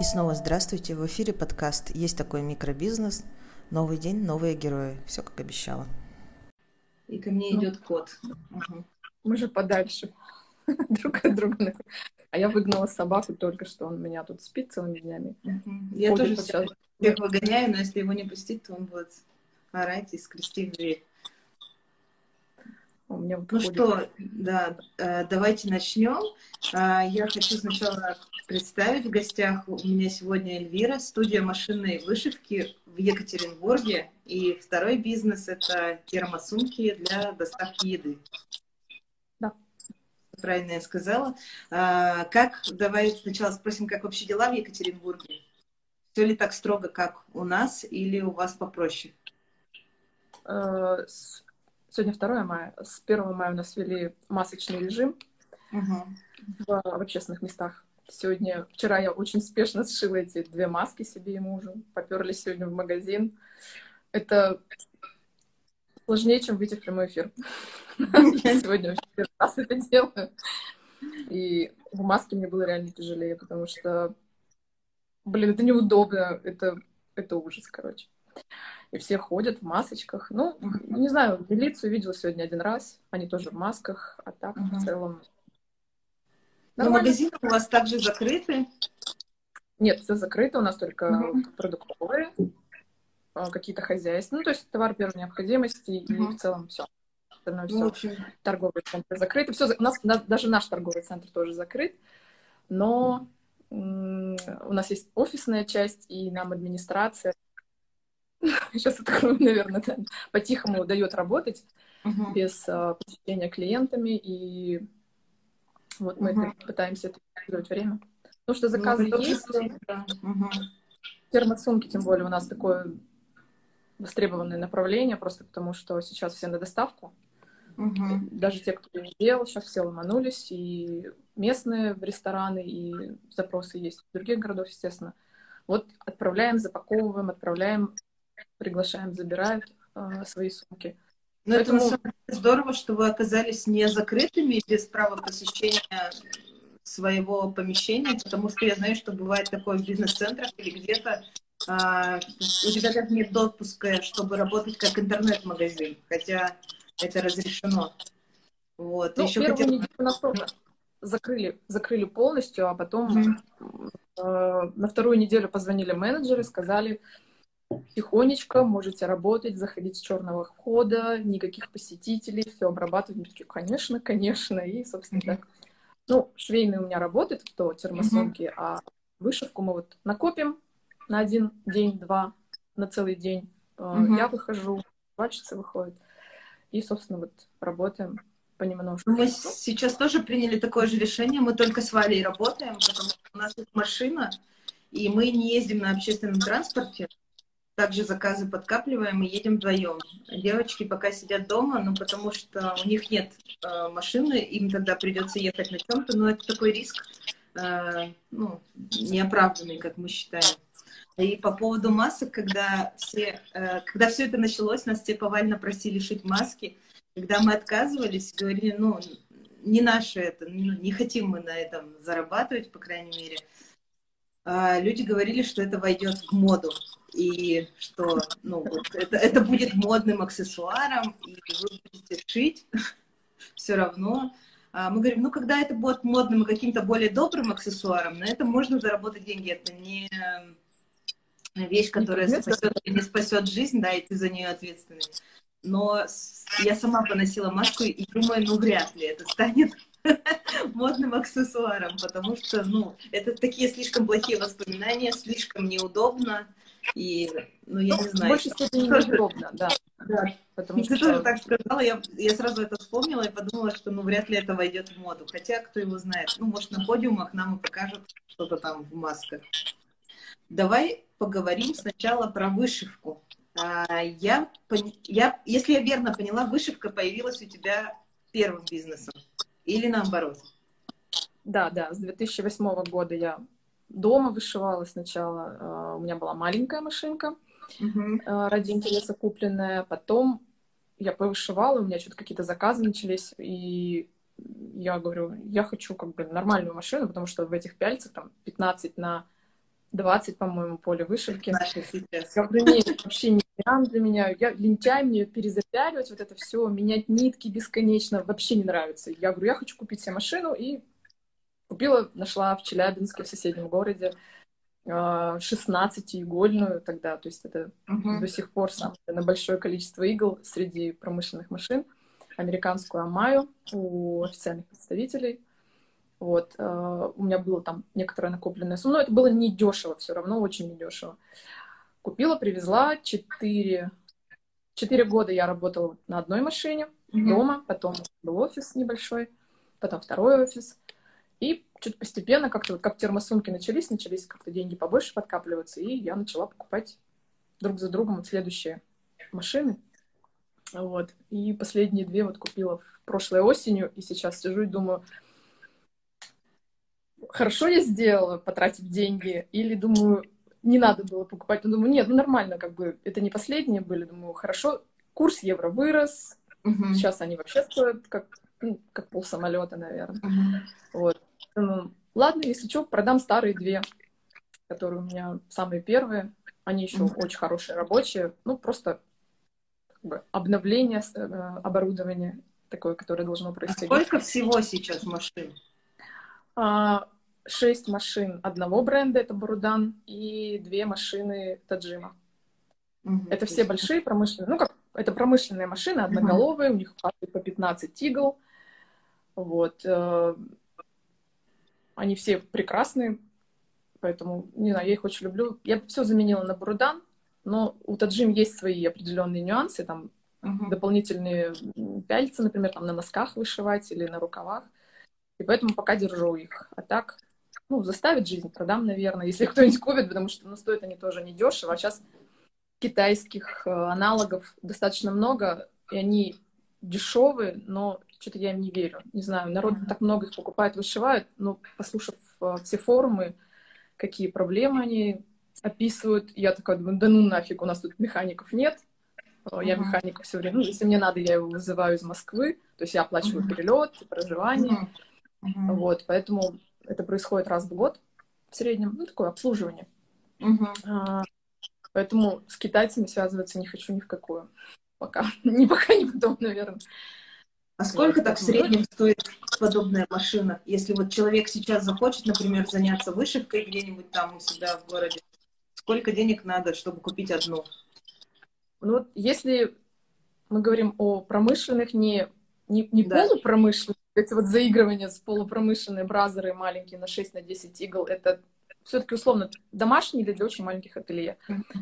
И снова здравствуйте. В эфире подкаст «Есть такой микробизнес». Новый день, новые герои. Все как обещала. И ко мне идет кот. Угу. Мы же подальше друг от друга. А я выгнала собаку только что, он меня тут спит целыми днями. Угу. Я тоже сейчас всех выгоняю, но если его не пустить, то он будет орать и скрестить дверь. У меня вот ну ходит... что, да, э, давайте начнем. А, я хочу сначала представить в гостях. У меня сегодня Эльвира, студия машинной вышивки в Екатеринбурге. И второй бизнес – это термосумки для доставки еды. Да. Правильно я сказала. А, как, давай сначала спросим, как вообще дела в Екатеринбурге? Все ли так строго, как у нас, или у вас попроще? Сегодня 2 мая. С 1 мая у нас ввели масочный режим угу. в, в общественных местах. Сегодня, вчера я очень спешно сшила эти две маски себе и мужу. Поперли сегодня в магазин. Это сложнее, чем выйти в прямой эфир. Я сегодня первый раз это делаю. И в маске мне было реально тяжелее, потому что, блин, это неудобно, это, это ужас, короче и все ходят в масочках. Ну, не знаю, милицию видела сегодня один раз, они тоже в масках, а так uh-huh. в целом... Но магазины у вас также закрыты? Нет, все закрыто, у нас только uh-huh. продуктовые, а, какие-то хозяйственные, ну, то есть товар первой необходимости, и в целом все. Остальное ну, все. В общем... Торговые центры закрыты. Все, у нас даже наш торговый центр тоже закрыт, но у нас есть офисная часть, и нам администрация сейчас это, наверное, да, по-тихому дает работать uh-huh. без uh, посещения клиентами, и вот мы uh-huh. пытаемся это сделать время. Потому что заказы ну, есть. Uh-huh. Термосумки, тем более, у нас такое востребованное направление, просто потому что сейчас все на доставку. Uh-huh. Даже те, кто не делал, сейчас все ломанулись, и местные рестораны, и запросы есть в других городах, естественно. Вот отправляем, запаковываем, отправляем приглашаем, забирают э, свои сумки. Но Поэтому... это на самом деле здорово, что вы оказались не закрытыми без права посещения своего помещения, потому что я знаю, что бывает такое в бизнес-центрах или где-то а, у тебя как нет допуска, чтобы работать как интернет-магазин, хотя это разрешено. Вот. Ну, Еще первую хотела... неделю закрыли, закрыли полностью, а потом mm-hmm. э, на вторую неделю позвонили менеджеры, сказали, тихонечко можете работать, заходить с черного входа, никаких посетителей, все обрабатывать. Конечно, конечно. И, собственно, mm-hmm. так. Ну, швейные у меня работают, то термосумки, mm-hmm. а вышивку мы вот накопим на один день, два, на целый день. Mm-hmm. Я выхожу, два часа выходит. И, собственно, вот работаем понемножку. Мы сейчас тоже приняли такое же решение. Мы только с Валей работаем, потому что у нас есть машина, и мы не ездим на общественном транспорте также заказы подкапливаем и едем вдвоем. Девочки пока сидят дома, ну, потому что у них нет э, машины, им тогда придется ехать на чем-то, но это такой риск, э, ну, неоправданный, как мы считаем. И по поводу масок, когда все, э, когда все это началось, нас все повально просили шить маски, когда мы отказывались, говорили, ну, не наше это, ну, не хотим мы на этом зарабатывать, по крайней мере, а, люди говорили, что это войдет в моду и что ну, вот это, это будет модным аксессуаром, и вы будете шить все равно. А мы говорим, ну, когда это будет модным и каким-то более добрым аксессуаром, на этом можно заработать деньги. Это не вещь, которая не спасет, не спасет жизнь, да, и ты за нее ответственный. Но я сама поносила маску и думаю, ну, вряд ли это станет модным аксессуаром, потому что, ну, это такие слишком плохие воспоминания, слишком неудобно. И, ну, я ну, не знаю. Больше степени неудобно, да. да. Потому Ты что... тоже так сказала, я, я сразу это вспомнила и подумала, что, ну, вряд ли это войдет в моду. Хотя, кто его знает. Ну, может, на подиумах нам и покажут что-то там в масках. Давай поговорим сначала про вышивку. А, я, я, если я верно поняла, вышивка появилась у тебя первым бизнесом. Или наоборот? Да, да, с 2008 года я дома вышивала сначала. А, у меня была маленькая машинка uh-huh. ради интереса купленная. Потом я повышивала, у меня что-то какие-то заказы начались, и я говорю, я хочу как бы нормальную машину, потому что в этих пяльцах там 15 на 20, по-моему, поле вышивки. Наши сейчас. Я говорю, нет, вообще не вариант для меня. Я лентяй, мне перезапяливать вот это все, менять нитки бесконечно, вообще не нравится. Я говорю, я хочу купить себе машину, и купила, нашла в Челябинске, в соседнем городе, 16-игольную а, тогда, то есть это uh-huh. до сих пор самое на большое количество игл среди промышленных машин, американскую Амаю у официальных представителей. Вот, uh, у меня было там некоторое накопленное сумма, но это было не дешево все равно, очень недешево. Купила, привезла, 4, 4 года я работала на одной машине uh-huh. дома, потом был офис небольшой, потом второй офис. И что-то постепенно, как-то вот как термосумки начались, начались как-то деньги побольше подкапливаться, и я начала покупать друг за другом вот следующие машины. Вот. И последние две вот купила в прошлой осенью, и сейчас сижу и думаю, хорошо я сделала, потратив деньги, или думаю, не надо было покупать. Но думаю, нет, ну нормально, как бы, это не последние были. Думаю, хорошо, курс евро вырос, угу. сейчас они вообще стоят как, ну, как пол самолета, наверное. Угу. Вот. Думаю, ладно, если что, продам старые две, которые у меня самые первые. Они еще mm-hmm. очень хорошие рабочие. Ну, просто как бы, обновление э, оборудования такое, которое должно происходить. А сколько всего сейчас машин? А, шесть машин одного бренда, это Бурудан, и две машины Таджима. Mm-hmm. Это все большие промышленные, ну как, это промышленные машины, одноголовые, mm-hmm. у них по 15 игл. Вот. Э, они все прекрасные, поэтому, не знаю, я их очень люблю. Я все заменила на Бурудан, но у Таджим есть свои определенные нюансы, там uh-huh. дополнительные пяльцы, например, там на носках вышивать или на рукавах. И поэтому пока держу их. А так, ну, заставит жизнь, продам, наверное, если кто-нибудь купит, потому что ну, стоят они тоже недешево. А сейчас китайских э, аналогов достаточно много, и они дешевые, но что-то я им не верю. Не знаю, народ mm-hmm. так много их покупает, вышивает, но послушав э, все форумы, какие проблемы они описывают, я такая думаю, да ну нафиг, у нас тут механиков нет. Mm-hmm. Я механика все время, ну, если мне надо, я его вызываю из Москвы, то есть я оплачиваю mm-hmm. перелет, проживание. Mm-hmm. Вот, поэтому это происходит раз в год в среднем, ну, такое обслуживание. Mm-hmm. А, поэтому с китайцами связываться не хочу ни в какую. Пока. не пока, не потом, наверное. А сколько так в среднем стоит подобная машина? Если вот человек сейчас захочет, например, заняться вышивкой где-нибудь там у себя в городе, сколько денег надо, чтобы купить одну? Ну вот если мы говорим о промышленных, не, не, не да. полупромышленных, эти вот заигрывания с полупромышленные бразеры маленькие на 6 на 10 игл, это все-таки условно домашние или для очень маленьких ателье.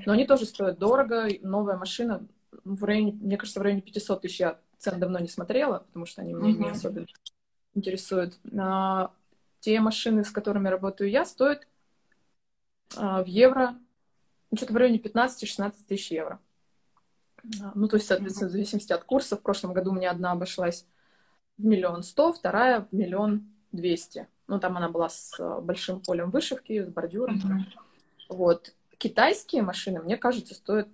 Но они тоже стоят дорого. Новая машина в районе, мне кажется, в районе 500 тысяч я цен давно не смотрела, потому что они меня uh-huh. не особенно интересуют. А, те машины, с которыми работаю я, стоят а, в евро ну, что-то в районе 15-16 тысяч евро. Ну, то есть, соответственно, в зависимости от курса. В прошлом году у меня одна обошлась в миллион сто, вторая в миллион двести. Ну, там она была с а, большим полем вышивки, с бордюром. Uh-huh. Вот. Китайские машины, мне кажется, стоят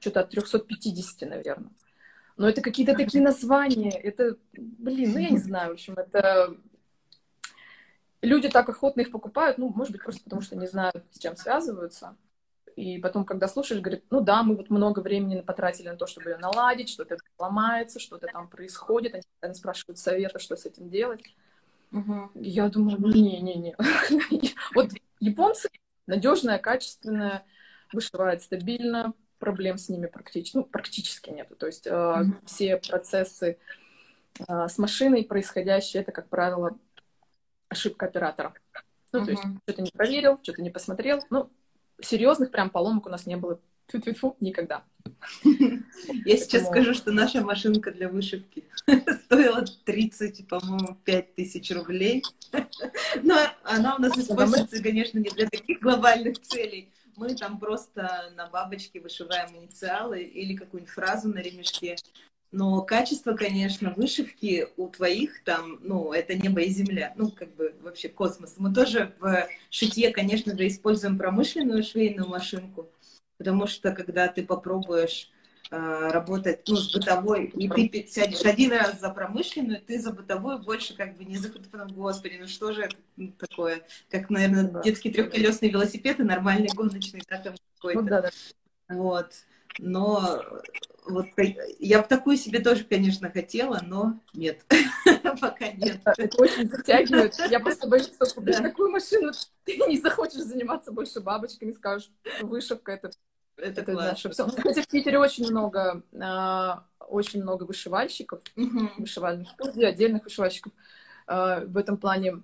что-то от 350, наверное. Но это какие-то такие названия. Это, блин, ну я не знаю, в общем, это... Люди так охотно их покупают, ну, может быть, просто потому что не знают, с чем связываются. И потом, когда слушаешь, говорят, ну да, мы вот много времени потратили на то, чтобы ее наладить, что-то ломается, что-то там происходит, они спрашивают совета, что с этим делать. Угу. Я думаю, не-не-не. Вот японцы надежная, качественная, вышивает стабильно, проблем с ними практически, ну, практически нету. То есть mm-hmm. все процессы э, с машиной происходящие, это, как правило, ошибка оператора. Ну, mm-hmm. то есть что-то не проверил, что-то не посмотрел. Ну, серьезных прям поломок у нас не было Фу-фу-фу, никогда. Я сейчас скажу, что наша машинка для вышивки стоила 30, по-моему, 5 тысяч рублей. Но она у нас используется, конечно, не для таких глобальных целей мы там просто на бабочке вышиваем инициалы или какую-нибудь фразу на ремешке. Но качество, конечно, вышивки у твоих там, ну, это небо и земля, ну, как бы вообще космос. Мы тоже в шитье, конечно же, используем промышленную швейную машинку, потому что когда ты попробуешь э, работать ну, с бытовой, и ты сядешь один раз за промышленную, ты за бытовую больше как бы не за потом, господи, ну что же это такое, как, наверное, да. детский трехколесный велосипед и нормальный гоночный, да, там какой-то. Ну, да, да. Вот. Но вот я бы такую себе тоже, конечно, хотела, но нет, пока нет. Это очень затягивает. Я просто боюсь, что купишь такую машину, ты не захочешь заниматься больше бабочками, скажешь, вышивка это это, это наше все. Кстати, в Питере очень много, а, очень много вышивальщиков, вышивальных студий, отдельных вышивальщиков. А, в этом плане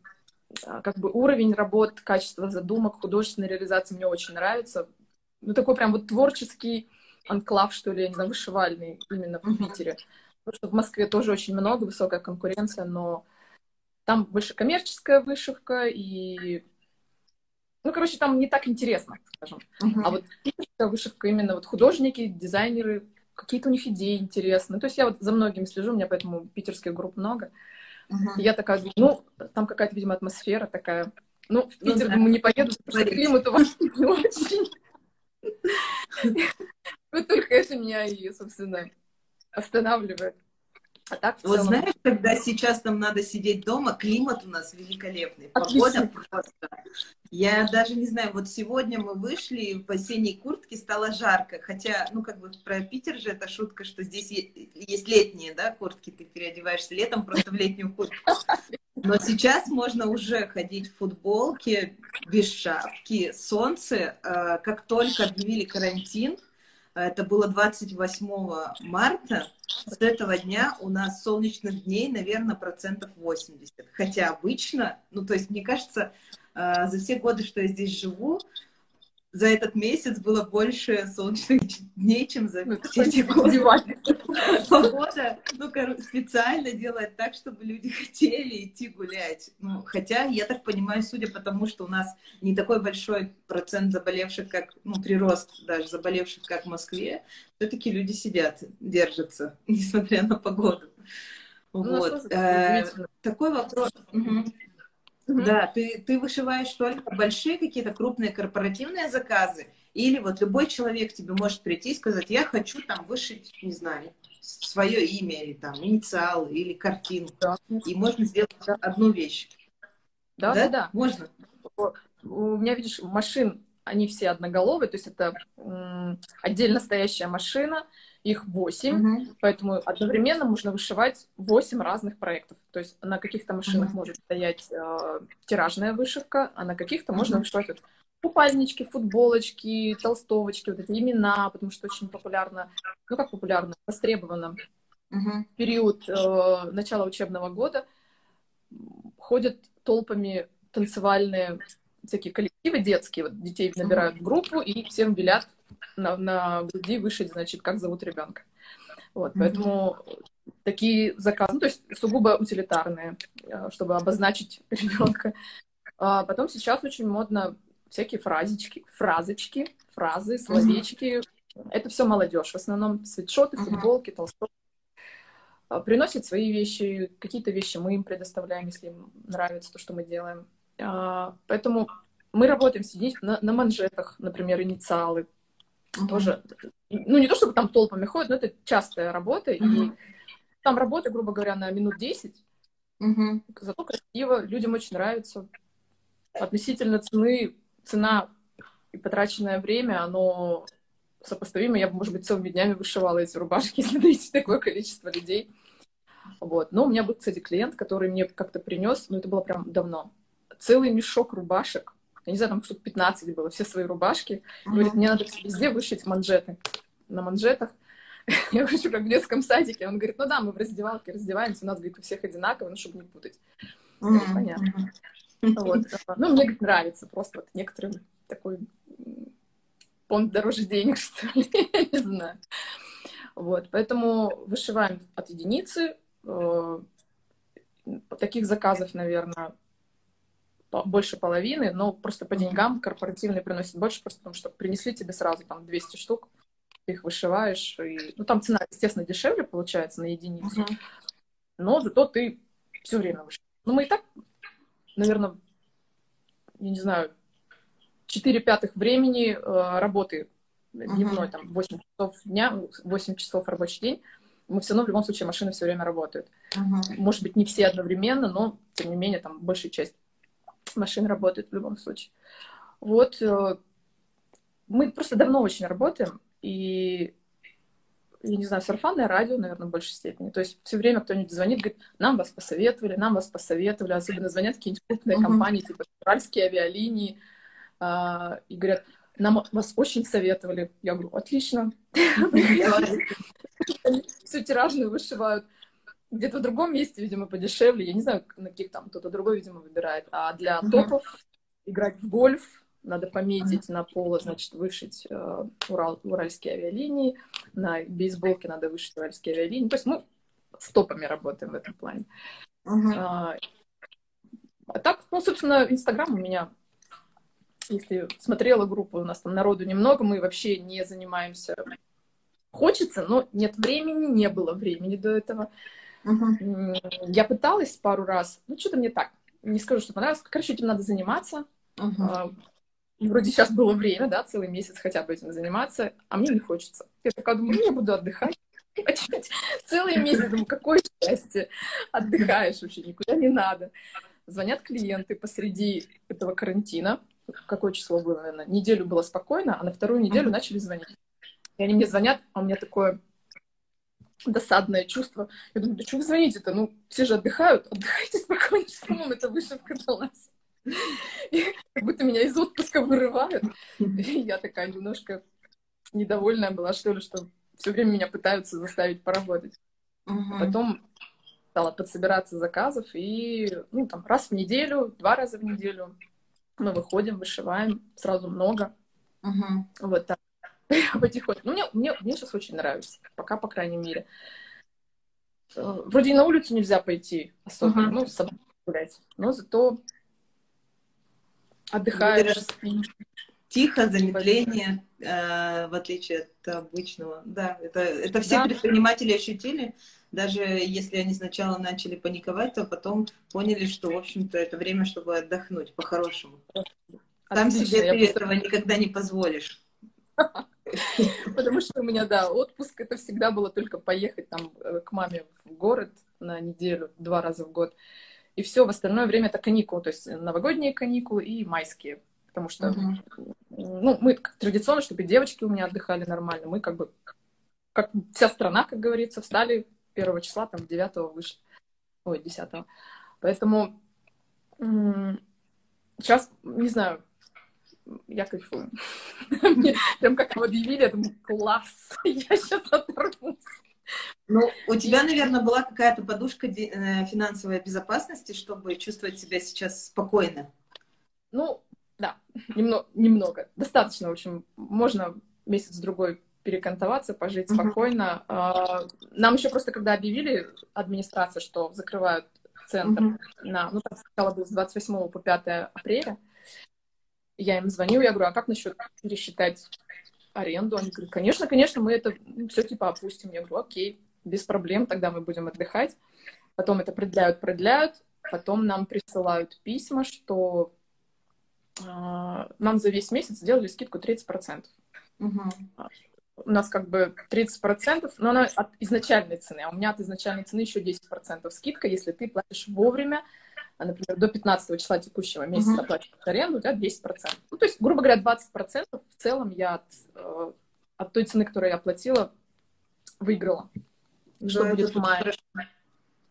а, как бы уровень работ, качество задумок, художественной реализации мне очень нравится. Ну, такой прям вот творческий анклав, что ли, я не знаю, вышивальный именно в Питере. Потому что в Москве тоже очень много, высокая конкуренция, но там больше коммерческая вышивка и... Ну, короче, там не так интересно, скажем. Uh-huh. А вот питерская вышивка, именно вот художники, дизайнеры, какие-то у них идеи интересные. То есть я вот за многими слежу, у меня поэтому питерских групп много. Uh-huh. И я такая, ну, там какая-то, видимо, атмосфера такая. Ну, в ну Питер, ну, да. думаю, не поеду, потому что климат у вас не очень. Вот только это меня и, собственно, останавливает. А так, вот целом... знаешь, когда сейчас нам надо сидеть дома, климат у нас великолепный, погода просто. Я даже не знаю, вот сегодня мы вышли, в осенней куртке стало жарко, хотя, ну, как бы про Питер же это шутка, что здесь есть летние, да, куртки, ты переодеваешься летом просто в летнюю куртку. Но сейчас можно уже ходить в футболке, без шапки, солнце. Э, как только объявили карантин, это было 28 марта. С этого дня у нас солнечных дней, наверное, процентов 80. Хотя обычно, ну, то есть, мне кажется, э, за все годы, что я здесь живу, за этот месяц было больше солнечных дней, чем за ну, все эти годы. Погода, ну, специально делает так, чтобы люди хотели идти гулять. Ну, хотя, я так понимаю, судя по тому, что у нас не такой большой процент заболевших, как, ну, прирост даже заболевших, как в Москве, все-таки люди сидят, держатся, несмотря на погоду. Ну, вот. Э, такой вопрос. Угу. Да, ты, ты вышиваешь только большие какие-то крупные корпоративные заказы, или вот любой человек тебе может прийти и сказать, я хочу там вышить, не знаю, свое имя, или там инициалы, или картину. Да. И можно сделать одну вещь. Да, да, да. да. Можно. У меня, видишь, машин, они все одноголовые, то есть это м- отдельно стоящая машина, их восемь, угу. поэтому одновременно можно вышивать восемь разных проектов. То есть на каких-то машинах угу. может стоять э, тиражная вышивка, а на каких-то угу. можно вышивать вот, купальнички, футболочки, толстовочки, вот эти имена, потому что очень популярно, ну как популярно, востребовано. Угу. период э, начала учебного года ходят толпами танцевальные всякие коллективы детские, вот детей набирают в группу и всем велят на, на груди вышить, значит, как зовут ребенка. Вот, поэтому mm-hmm. такие заказы, ну, то есть сугубо утилитарные, э, чтобы обозначить ребенка. А потом сейчас очень модно всякие фразочки, фразочки, фразы, словечки. Mm-hmm. Это все молодежь. В основном свитшоты, футболки, mm-hmm. толстовки. А, приносят свои вещи, какие-то вещи мы им предоставляем, если им нравится то, что мы делаем. А, поэтому мы работаем сидеть на, на манжетах, например, инициалы, mm-hmm. тоже, ну, не то чтобы там толпами ходят, но это частая работа, mm-hmm. и там работа, грубо говоря, на минут 10, mm-hmm. зато красиво, людям очень нравится. Относительно цены, цена и потраченное время, оно сопоставимо. Я бы, может быть, целыми днями вышивала эти рубашки, если найти такое количество людей. Вот. Но у меня был, кстати, клиент, который мне как-то принес, ну, это было прям давно, целый мешок рубашек я не знаю, там штук 15 было, все свои рубашки. Uh-huh. Говорит, мне надо везде вышить манжеты. На манжетах. Я хочу, как в детском садике. Он говорит, ну да, мы в раздевалке раздеваемся, у нас, говорит, у всех одинаково, ну, чтобы не путать. Uh-huh. понятно. Вот. Ну, мне, говорит, нравится просто вот некоторым такой фонд дороже денег, что ли, я не знаю. Вот, поэтому вышиваем от единицы. Э, таких заказов, наверное, больше половины, но просто по деньгам корпоративные приносят больше, просто потому что принесли тебе сразу там 200 штук, ты их вышиваешь, и, ну там цена, естественно, дешевле получается на единицу, uh-huh. но зато ты все время вышиваешь. Ну мы и так, наверное, я не знаю, 4 пятых времени э, работы дневной, uh-huh. там, 8 часов дня, 8 часов рабочий день, мы все равно в любом случае машины все время работают. Uh-huh. Может быть, не все одновременно, но, тем не менее, там большая часть машин работает в любом случае. Вот, э, мы просто давно очень работаем, и я не знаю, сарафанное радио, наверное, в большей степени. То есть все время кто-нибудь звонит, говорит, нам вас посоветовали, нам вас посоветовали, особенно звонят какие-нибудь крупные uh-huh. компании, типа Уральские авиалинии, а, и говорят, нам вас очень советовали. Я говорю, отлично. Все тиражные вышивают. Где-то в другом месте, видимо, подешевле. Я не знаю, на каких там кто-то другой, видимо, выбирает. А для топов играть в гольф, надо пометить на поло, значит, вышить э, Урал, уральские авиалинии, на бейсболке надо вышить уральские авиалинии. То есть мы с топами работаем в этом плане. Uh-huh. А, а так, ну, собственно, Инстаграм у меня, если смотрела группу, у нас там народу немного, мы вообще не занимаемся. Хочется, но нет времени, не было времени до этого. Uh-huh. Я пыталась пару раз, ну, что-то мне так, не скажу, что понравилось. Короче, этим надо заниматься. Uh-huh вроде сейчас было время, да, целый месяц хотя бы этим заниматься, а мне не хочется. Я такая думаю, ну, я буду отдыхать. Целый месяц, думаю, какое счастье. Отдыхаешь вообще, никуда не надо. Звонят клиенты посреди этого карантина. Какое число было, наверное? Неделю было спокойно, а на вторую неделю начали звонить. И они мне звонят, а у меня такое досадное чувство. Я думаю, да что вы звоните-то? Ну, все же отдыхают. Отдыхайте спокойно, что вам эта вышивка далась. как будто меня из отпуска вырывают. И я такая немножко недовольная была, что ли, что все время меня пытаются заставить поработать. Угу. Потом стала подсобираться заказов, и ну, там, раз в неделю, два раза в неделю мы выходим, вышиваем, сразу много. Угу. Вот так. Потихоньку. Ну, мне, мне, мне сейчас очень нравится, пока, по крайней мере. Э, вроде и на улицу нельзя пойти особо, угу. ну, с собой гулять. Но зато Отдыхаешь. Тихо, замедление, э, в отличие от обычного. Да, это, это все да. предприниматели ощутили. Даже если они сначала начали паниковать, то потом поняли, что, в общем-то, это время, чтобы отдохнуть по-хорошему. Там Отлично, себе ты просто... этого никогда не позволишь. Потому что у меня, да, отпуск это всегда было только поехать там э, к маме в город на неделю, два раза в год. И все, в остальное время это каникулы, то есть новогодние каникулы и майские, потому что, uh-huh. ну, мы традиционно, чтобы девочки у меня отдыхали нормально, мы как бы, как вся страна, как говорится, встали первого числа, там, девятого вышли, ой, десятого, поэтому сейчас, не знаю, я кайфую. Мне прям как объявили, я думаю, класс, я сейчас оторвусь. Ну, у тебя, наверное, была какая-то подушка э, финансовой безопасности, чтобы чувствовать себя сейчас спокойно. Ну, да, немного, немного. Достаточно, в общем, можно месяц-другой перекантоваться, пожить спокойно. Uh-huh. Нам еще просто, когда объявили администрация, что закрывают центр uh-huh. на, ну, там сначала было с 28 по 5 апреля, я им звоню, я говорю, а как насчет пересчитать аренду. Они говорят, конечно, конечно, мы это все типа опустим. Я говорю, окей, без проблем, тогда мы будем отдыхать. Потом это продляют, продляют. Потом нам присылают письма, что э, нам за весь месяц сделали скидку 30%. Угу. У нас как бы 30%, но она от изначальной цены, а у меня от изначальной цены еще 10% скидка, если ты платишь вовремя а, например, до 15 числа текущего месяца uh-huh. оплачиваешь аренду, у тебя 10%. Ну, то есть, грубо говоря, 20% в целом я от, э, от той цены, которую я оплатила, выиграла. Что да, будет в мае?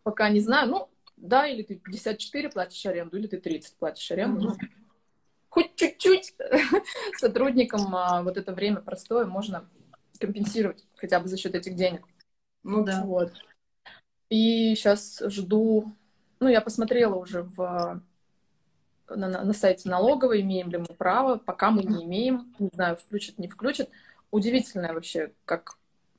Пока не знаю. Ну, да, или ты 54 платишь аренду, или ты 30 платишь аренду. Uh-huh. Хоть чуть-чуть сотрудникам а, вот это время простое можно компенсировать хотя бы за счет этих денег. Ну да. Вот. И сейчас жду ну, я посмотрела уже в, на, на сайте налоговой, имеем ли мы право, пока мы не имеем, не знаю, включат, не включат. Удивительное вообще, как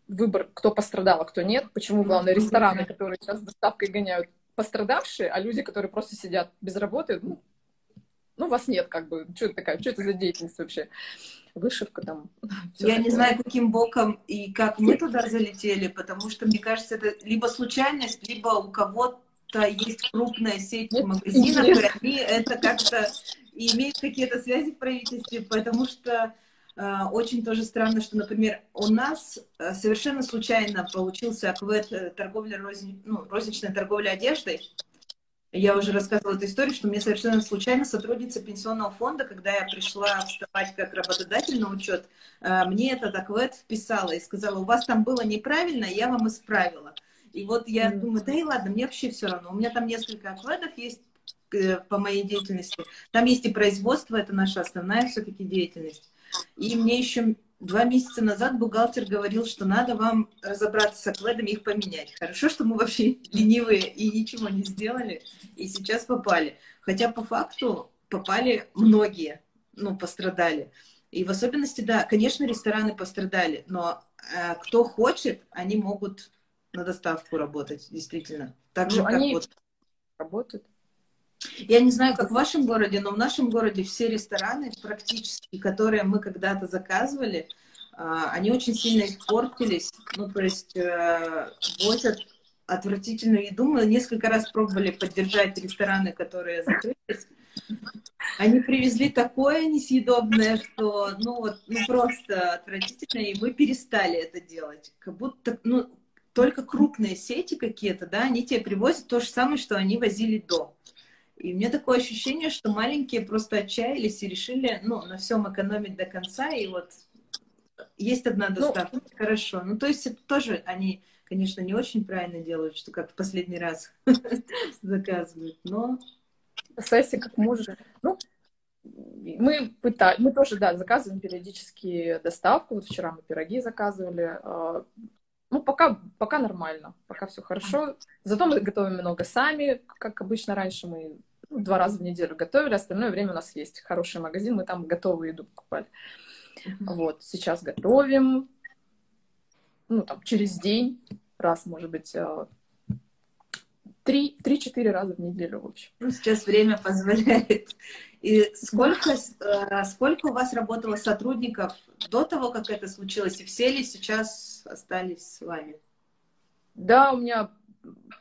выбор, кто пострадал, а кто нет. Почему, главное, рестораны, которые сейчас с доставкой гоняют, пострадавшие, а люди, которые просто сидят без работы, ну, ну вас нет, как бы, что это такая, что это за деятельность вообще? Вышивка там. Я такое. не знаю, каким боком и как мы туда залетели, потому что, мне кажется, это либо случайность, либо у кого-то есть крупная сеть магазинов, и они это как-то имеют какие-то связи в правительстве, потому что э, очень тоже странно, что, например, у нас э, совершенно случайно получился аквет торговля, розни... ну, розничная торговля одеждой. Я уже рассказывала эту историю, что мне совершенно случайно сотрудница пенсионного фонда, когда я пришла вставать как работодатель на учет, мне этот аквет вписала и сказала, у вас там было неправильно, я вам исправила. И вот я mm-hmm. думаю, да и ладно, мне вообще все равно. У меня там несколько акведов есть э, по моей деятельности. Там есть и производство, это наша основная все-таки деятельность. И мне еще два месяца назад бухгалтер говорил, что надо вам разобраться с акведами и их поменять. Хорошо, что мы вообще ленивые и ничего не сделали, и сейчас попали. Хотя по факту попали многие, ну, пострадали. И в особенности, да, конечно, рестораны пострадали, но э, кто хочет, они могут на доставку работать, действительно. Так ну, же, как они вот... работают. Я не знаю, как в вашем городе, но в нашем городе все рестораны практически, которые мы когда-то заказывали, а, они очень сильно испортились. Ну, то есть э, возят отвратительную еду. Мы несколько раз пробовали поддержать рестораны, которые закрылись. Они привезли такое несъедобное, что, ну вот, ну просто отвратительно, и мы перестали это делать. Как будто, ну, только крупные сети какие-то, да, они тебе привозят то же самое, что они возили до. И у меня такое ощущение, что маленькие просто отчаялись и решили, ну, на всем экономить до конца, и вот есть одна ну, доставка, ну, хорошо. Ну, то есть это тоже они, конечно, не очень правильно делают, что как в последний раз заказывают, но... Сесси как мужа. Ну, мы пытаемся, мы тоже, да, заказываем периодически доставку. Вот вчера мы пироги заказывали. А, ну, пока, пока нормально, пока все хорошо. Зато мы готовим много сами, как обычно раньше мы ну, два раза в неделю готовили, остальное время у нас есть хороший магазин, мы там готовую еду покупали. Вот, сейчас готовим, ну, там, через день, раз, может быть, э, три-четыре раза в неделю, в общем. Ну, сейчас время позволяет. И сколько, э, сколько у вас работало сотрудников до того, как это случилось, и все ли сейчас остались с вами? Да, у меня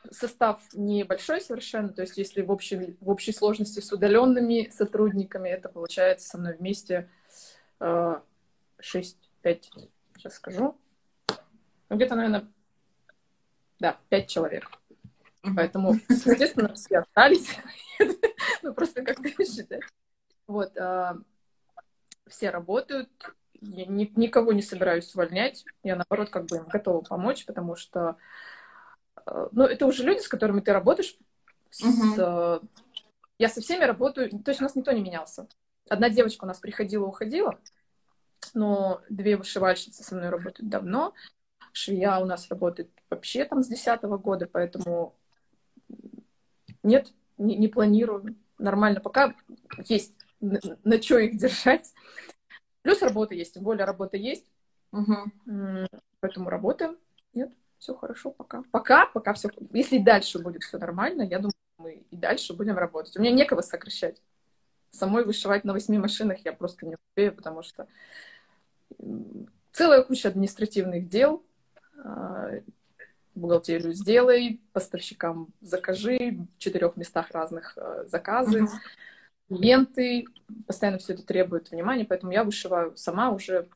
состав небольшой совершенно, то есть если в общей, в общей сложности с удаленными сотрудниками, это получается со мной вместе э, 6-5, сейчас скажу, ну, где-то, наверное, да, 5 человек. Поэтому, естественно, все остались. ну, просто как-то считать. Вот. А, все работают. Я ни, никого не собираюсь увольнять. Я, наоборот, как бы им готова помочь, потому что а, ну, это уже люди, с которыми ты работаешь. С, uh Я со всеми работаю. То есть у нас никто не менялся. Одна девочка у нас приходила, уходила, но две вышивальщицы со мной работают давно. Швея у нас работает вообще там с десятого года, поэтому нет, не, не планирую. Нормально. Пока есть на, на что их держать. Плюс работа есть, тем более работа есть. Угу. Поэтому работаем. Нет, все хорошо пока. Пока, пока все. Если дальше будет все нормально, я думаю, мы и дальше будем работать. У меня некого сокращать. Самой вышивать на восьми машинах я просто не успею, потому что целая куча административных дел. Бухгалтерию сделай, поставщикам закажи, в четырех местах разных э, заказы, uh-huh. клиенты, постоянно все это требует внимания, поэтому я вышиваю сама уже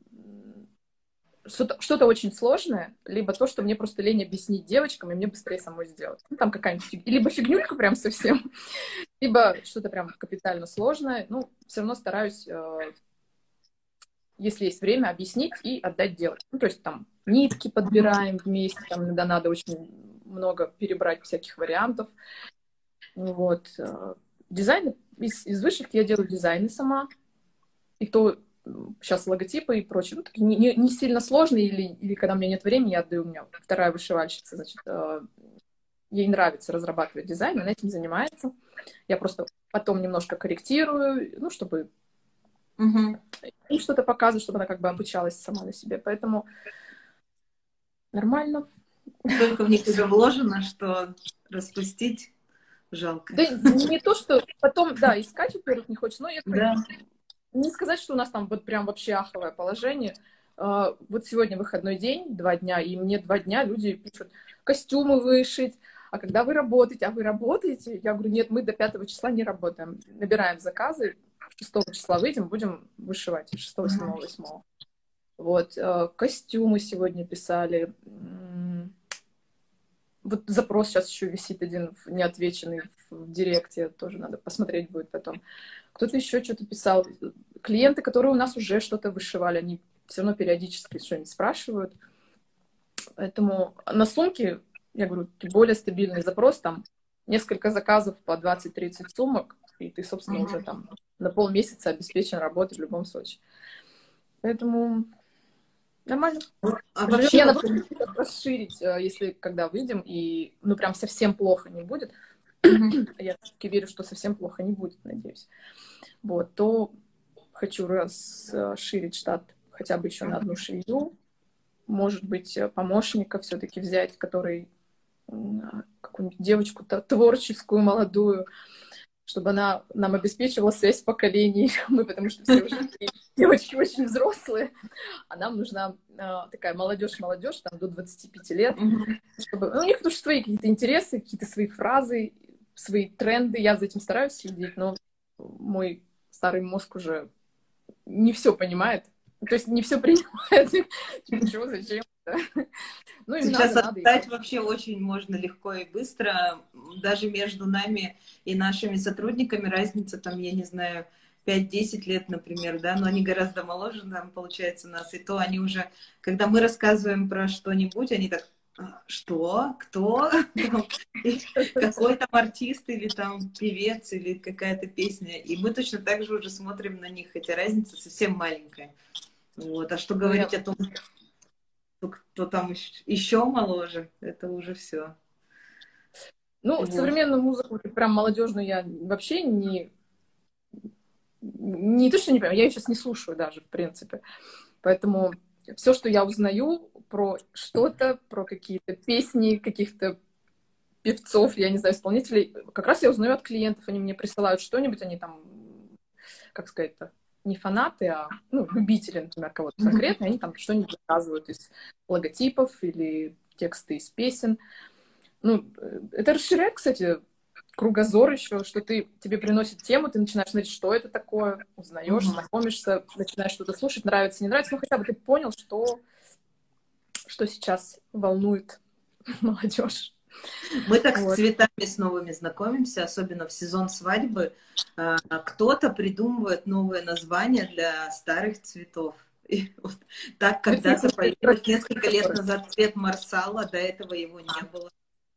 что-то, что-то очень сложное, либо то, что мне просто лень объяснить девочкам, и мне быстрее самой сделать. Ну, там какая-нибудь фиг... либо фигнюлька прям совсем, либо что-то прям капитально сложное. Ну, все равно стараюсь, э, если есть время, объяснить и отдать делать. Ну, то есть там нитки подбираем вместе, там иногда надо очень много перебрать всяких вариантов. Вот. Э, дизайн из, из вышивки я делаю дизайны сама. И то сейчас логотипы и прочее. Ну, не, не, не сильно сложные, или, или когда у меня нет времени, я отдаю, у меня вторая вышивальщица, значит, э, ей нравится разрабатывать дизайн, она этим занимается. Я просто потом немножко корректирую, ну, чтобы угу. что-то показывать, чтобы она как бы обучалась сама на себе. Поэтому Нормально. Только в них уже вложено, что распустить жалко. Да не то, что потом, да, искать, во-первых, не хочется, но я да. не сказать, что у нас там вот прям вообще аховое положение. А, вот сегодня выходной день, два дня, и мне два дня люди пишут костюмы вышить, а когда вы работаете, а вы работаете? Я говорю, нет, мы до пятого числа не работаем. Набираем заказы, 6 числа выйдем, будем вышивать 6, 7, 8. Вот, э, костюмы сегодня писали. Вот запрос сейчас еще висит один неотвеченный в директе, тоже надо посмотреть будет потом. Кто-то еще что-то писал. Клиенты, которые у нас уже что-то вышивали, они все равно периодически что-нибудь спрашивают. Поэтому на сумке, я говорю, более стабильный запрос, там несколько заказов по 20-30 сумок, и ты, собственно, mm-hmm. уже там на полмесяца обеспечен работой в любом случае. Поэтому нормально. А вообще, я наоборот расширить, э, если когда выйдем, и ну прям совсем плохо не будет, я все-таки верю, что совсем плохо не будет, надеюсь. Вот, то хочу расширить штат хотя бы еще на одну швею, может быть, помощника все-таки взять, который какую-нибудь девочку творческую, молодую, чтобы она нам обеспечивала связь поколений. Мы, потому что все уже девочки очень взрослые, а нам нужна э, такая молодежь-молодежь, там, до 25 лет, чтобы... Ну, у них тоже свои какие-то интересы, какие-то свои фразы, свои тренды. Я за этим стараюсь следить, но мой старый мозг уже не все понимает. То есть не все принимает. Типа, чего, зачем? Ну, Сейчас надо, отдать надо. вообще очень можно легко и быстро. Даже между нами и нашими сотрудниками разница там, я не знаю, 5-10 лет, например, да, но они гораздо моложе, там, получается, нас. И то они уже, когда мы рассказываем про что-нибудь, они так, «А, что? Кто? Какой там артист или там певец или какая-то песня. И мы точно так же уже смотрим на них, хотя разница совсем маленькая. Вот. А что говорить о том, кто там еще моложе, это уже все. Ну, вот. современную музыку, прям молодежную, я вообще не не то, что не понимаю, я ее сейчас не слушаю даже, в принципе. Поэтому все, что я узнаю про что-то, про какие-то песни, каких-то певцов, я не знаю, исполнителей, как раз я узнаю от клиентов, они мне присылают что-нибудь, они там, как сказать-то, не фанаты, а ну, любители, например, кого-то конкретно, они там что-нибудь заказывают из логотипов или тексты из песен. Ну, э, это расширяет, кстати, кругозор еще, что ты, тебе приносит тему, ты начинаешь смотреть, что это такое, узнаешь, mm-hmm. знакомишься, начинаешь что-то слушать, нравится, не нравится, ну хотя бы ты понял, что, что сейчас волнует молодежь. Мы так вот. с цветами с новыми знакомимся, особенно в сезон свадьбы. А, кто-то придумывает новые названия для старых цветов. И вот так когда-то появилось несколько лет назад цвет Марсала, до этого его не было,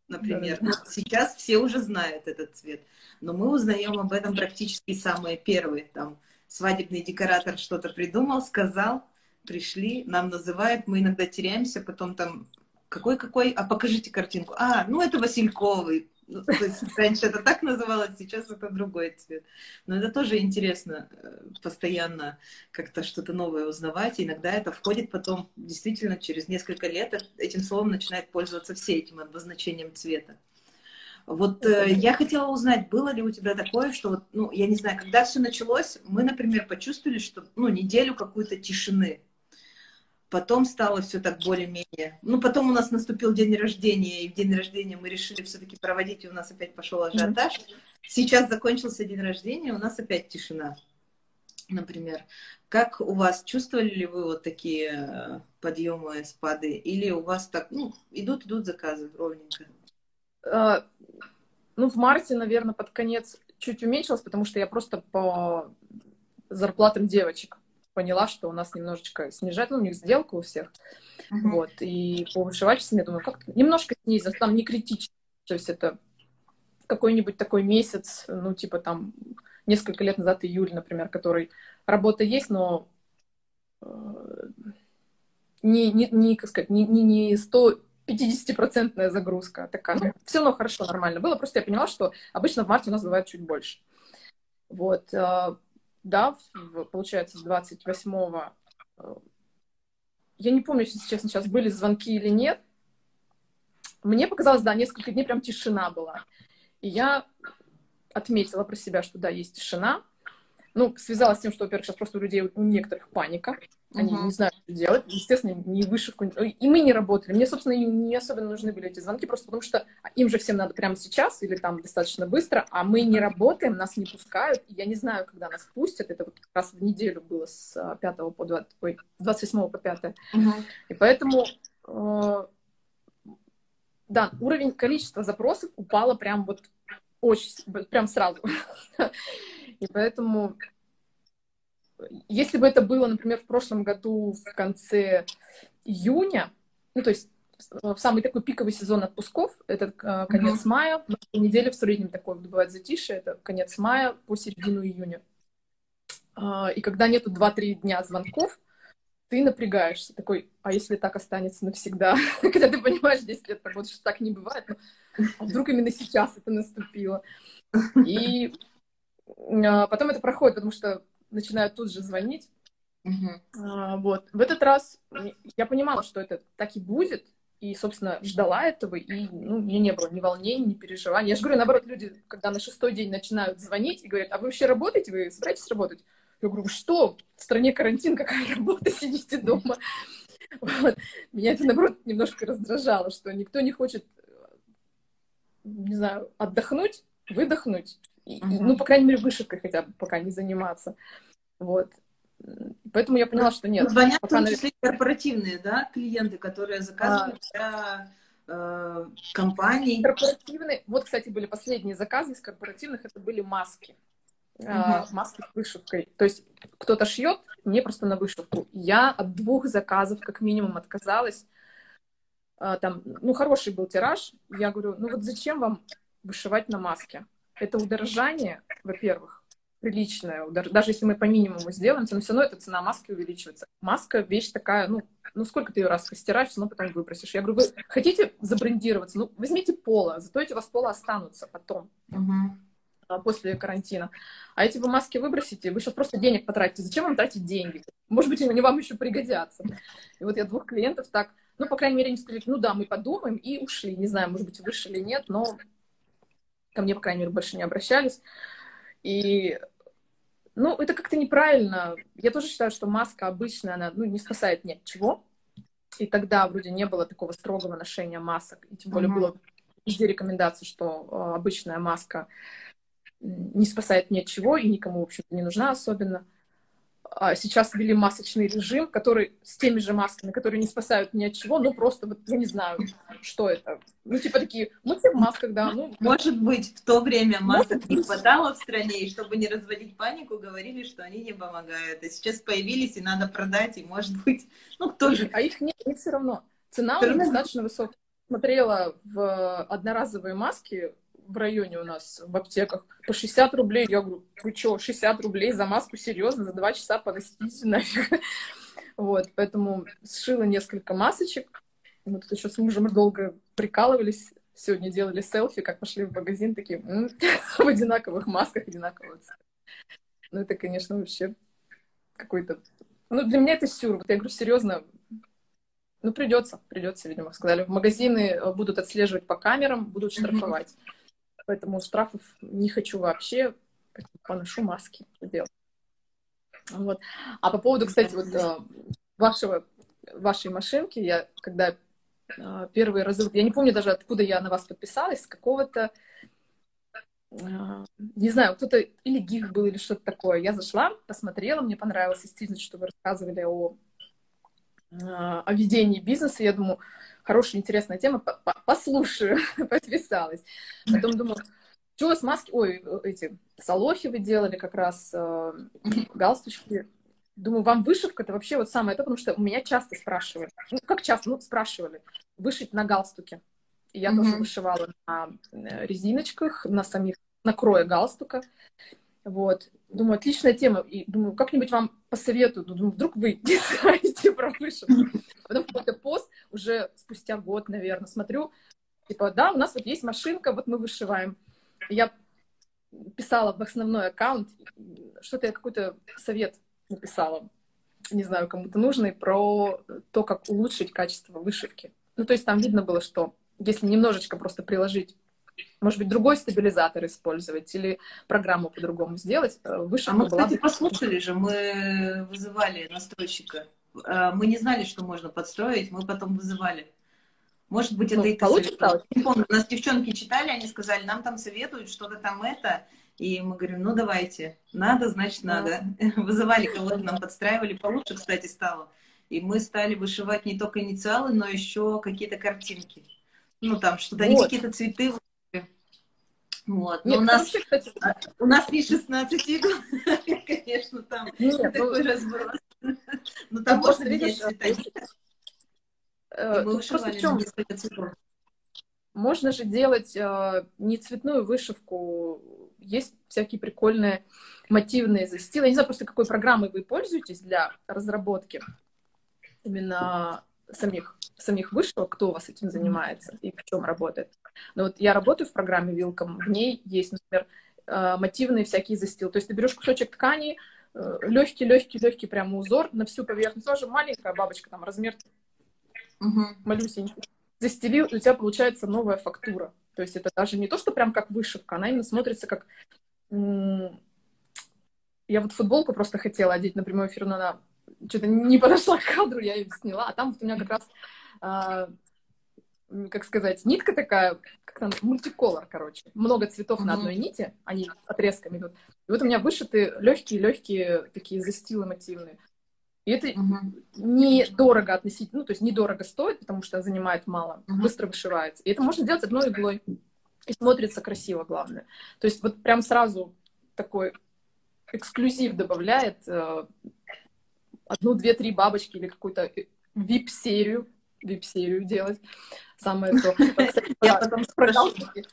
например. Вот сейчас все уже знают этот цвет, но мы узнаем об этом практически самые первые. Там свадебный декоратор что-то придумал, сказал, пришли, нам называют, мы иногда теряемся, потом там какой-какой, а покажите картинку. А, ну это Васильковый. Ну, то есть раньше это так называлось, сейчас это другой цвет. Но это тоже интересно, э, постоянно как-то что-то новое узнавать. И иногда это входит потом, действительно, через несколько лет этим словом начинает пользоваться все этим обозначением цвета. Вот э, я хотела узнать, было ли у тебя такое, что вот, ну, я не знаю, когда все началось, мы, например, почувствовали, что, ну, неделю какую-то тишины Потом стало все так более-менее. Ну, потом у нас наступил день рождения, и в день рождения мы решили все-таки проводить, и у нас опять пошел ажиотаж. Сейчас закончился день рождения, у нас опять тишина, например. Как у вас, чувствовали ли вы вот такие э, подъемы, спады? Или у вас так, ну, идут, идут заказы ровненько? А, ну, в марте, наверное, под конец чуть уменьшилось, потому что я просто по зарплатам девочек поняла, что у нас немножечко снижать, ну, у них сделка у всех, uh-huh. вот, и по вышивательствам, я думаю, как немножко снизить, там не критично, то есть это какой-нибудь такой месяц, ну, типа там несколько лет назад, июль, например, который работа есть, но э, не, не, не, как сказать, не, не, не 150-процентная загрузка такая. Ну, все равно хорошо, нормально было. Просто я поняла, что обычно в марте у нас бывает чуть больше. Вот. Да, в, получается, с 28-го, э, я не помню, если честно, сейчас были звонки или нет. Мне показалось, да, несколько дней прям тишина была. И я отметила про себя, что да, есть тишина. Ну, связалась с тем, что, во-первых, сейчас просто у людей, у некоторых паника. Они uh-huh. не знают, что делать. Естественно, не вышивку. И мы не работали. Мне, собственно, не особенно нужны были эти звонки, просто потому что им же всем надо прямо сейчас или там достаточно быстро, а мы не работаем, нас не пускают. И я не знаю, когда нас пустят. Это вот как раз в неделю было с 5 по 20, ой, 28 по 5. Uh-huh. И поэтому э, да, уровень количества запросов упало прям вот очень, прям сразу. И поэтому, если бы это было, например, в прошлом году в конце июня, ну, то есть в самый такой пиковый сезон отпусков, это э, конец mm-hmm. мая, неделя в среднем такой бывает затишье, это конец мая по середину июня. А, и когда нету 2-3 дня звонков, ты напрягаешься, такой, а если так останется навсегда? Когда ты понимаешь, 10 лет работаешь, что так не бывает, но а вдруг именно сейчас это наступило? И а, потом это проходит, потому что начинают тут же звонить. А, вот. В этот раз я понимала, что это так и будет, и, собственно, ждала этого, и ну, мне не было ни волнений, ни переживаний. Я же говорю, наоборот, люди, когда на шестой день начинают звонить и говорят, а вы вообще работаете, вы собираетесь работать? Я говорю, что? В стране карантин, какая работа, сидите дома. Вот. Меня это, наоборот, немножко раздражало, что никто не хочет, не знаю, отдохнуть, выдохнуть, и, ну, по крайней мере, вышивкой хотя бы пока не заниматься. Вот. Поэтому я поняла, что нет. Звонят пока, в том числе корпоративные, да, клиенты, которые заказывают а... для э, компаний. Корпоративные. Вот, кстати, были последние заказы из корпоративных, это были маски. Uh-huh. маски с вышивкой. То есть кто-то шьет, мне просто на вышивку. Я от двух заказов как минимум отказалась. А, там, ну, хороший был тираж. Я говорю, ну вот зачем вам вышивать на маске? Это удорожание, во-первых, приличное. Даже если мы по минимуму сделаем, то все равно эта цена маски увеличивается. Маска вещь такая, ну, ну сколько ты ее раз постираешь, но потом выбросишь. Я говорю, вы хотите забрендироваться? Ну, возьмите пола, зато эти у вас пола останутся потом. Uh-huh после карантина. А эти вы маски выбросите, вы сейчас просто денег потратите. Зачем вам тратить деньги? Может быть, они вам еще пригодятся. И вот я двух клиентов так, ну, по крайней мере, они сказали, ну да, мы подумаем, и ушли. Не знаю, может быть, вышли или нет, но ко мне, по крайней мере, больше не обращались. И, ну, это как-то неправильно. Я тоже считаю, что маска обычная, она, ну, не спасает ни от чего. И тогда вроде не было такого строгого ношения масок. И тем более uh-huh. было везде рекомендация, что э, обычная маска не спасает ни от чего и никому, в общем-то, не нужна особенно. А сейчас ввели масочный режим, который с теми же масками, которые не спасают ни от чего, ну просто вот я не знаю, что это. Ну типа такие, мы все в масках, да. Ну, Может быть, в то время масок не хватало в стране, и чтобы не разводить панику, говорили, что они не помогают. А сейчас появились, и надо продать, и может быть, ну кто же. А их нет, их все равно. Цена у них достаточно высокая. Смотрела в одноразовые маски, в районе у нас в аптеках по 60 рублей. Я говорю, вы что, 60 рублей за маску? Серьезно? За два часа поносите нафиг. Вот, поэтому сшила несколько масочек. Мы тут еще с мужем долго прикалывались. Сегодня делали селфи, как пошли в магазин, такие м-м", в одинаковых масках, одинакового цвета. Ну, это, конечно, вообще какой-то... Ну, для меня это сюр. Вот я говорю, серьезно, ну, придется, придется, видимо, сказали. Магазины будут отслеживать по камерам, будут штрафовать. Mm-hmm поэтому штрафов не хочу вообще, поношу маски. Вот. А по поводу, кстати, вот э, вашего, вашей машинки, я когда э, первые разы, я не помню даже, откуда я на вас подписалась, с какого-то, э, не знаю, кто-то или гик был, или что-то такое. Я зашла, посмотрела, мне понравилось, действительно, что вы рассказывали о, о ведении бизнеса. Я думаю, хорошая, интересная тема, послушаю, подписалась. Потом думаю, что с маски, ой, эти солохи вы делали как раз, э, галстучки. Думаю, вам вышивка это вообще вот самое то, потому что у меня часто спрашивали, ну как часто, ну спрашивали, вышить на галстуке. И я mm-hmm. тоже вышивала на э, резиночках, на самих, на крое галстука. Вот. Думаю, отличная тема. И думаю, как-нибудь вам посоветую. Думаю, вдруг вы не знаете про вышивку. Потом какой-то пост уже спустя год, наверное, смотрю, типа, да, у нас вот есть машинка, вот мы вышиваем. Я писала в основной аккаунт, что-то я какой-то совет написала, не знаю, кому-то нужный, про то, как улучшить качество вышивки. Ну, то есть там видно было, что если немножечко просто приложить может быть, другой стабилизатор использовать или программу по-другому сделать. Э, выше а мы, кстати, бы... послушали же, мы вызывали настройщика. Э, мы не знали, что можно подстроить, мы потом вызывали. Может быть, это ну, и получится. Не помню, нас девчонки читали, они сказали, нам там советуют что-то там это, и мы говорим, ну давайте, надо, значит надо. Вызывали кого-то, нам подстраивали, получше, кстати, стало. И мы стали вышивать не только инициалы, но еще какие-то картинки. Ну там что-то, вот. какие-то цветы. Вот. Но Нет, у нас, вообще, кстати, у нас не 16 игл, конечно, там Нет, ну, такой ну, разброс. Но там можно видеть цвета. Э, мы вышивали в чем? Можно же делать э, не цветную вышивку, есть всякие прикольные мотивные застилы. Я не знаю просто, какой программой вы пользуетесь для разработки именно самих, самих вышивок, кто у вас этим занимается и в чем работает. Но вот я работаю в программе Вилком, в ней есть, например, э, мотивные всякие застилы. То есть ты берешь кусочек ткани, легкий, легкий, легкий прямо узор на всю поверхность, тоже маленькая бабочка, там размер угу. малюсенький, застелил, у тебя получается новая фактура. То есть это даже не то, что прям как вышивка, она именно смотрится как... Я вот футболку просто хотела одеть на прямой эфир, но она что-то не подошла к кадру, я ее сняла. А там вот у меня как раз, как сказать, нитка такая, как там, мультиколор, короче. Много цветов mm-hmm. на одной нити, они отрезками идут. И вот у меня вышиты легкие-легкие такие застилы мотивные. И это угу. недорого относительно, ну, то есть недорого стоит, потому что занимает мало, угу. быстро вышивается. И это можно делать одной иглой. И смотрится красиво, главное. То есть вот прям сразу такой эксклюзив добавляет э, одну, две, три бабочки или какую-то вип-серию, вип-серию делать. Самое то. Я потом про галстуки.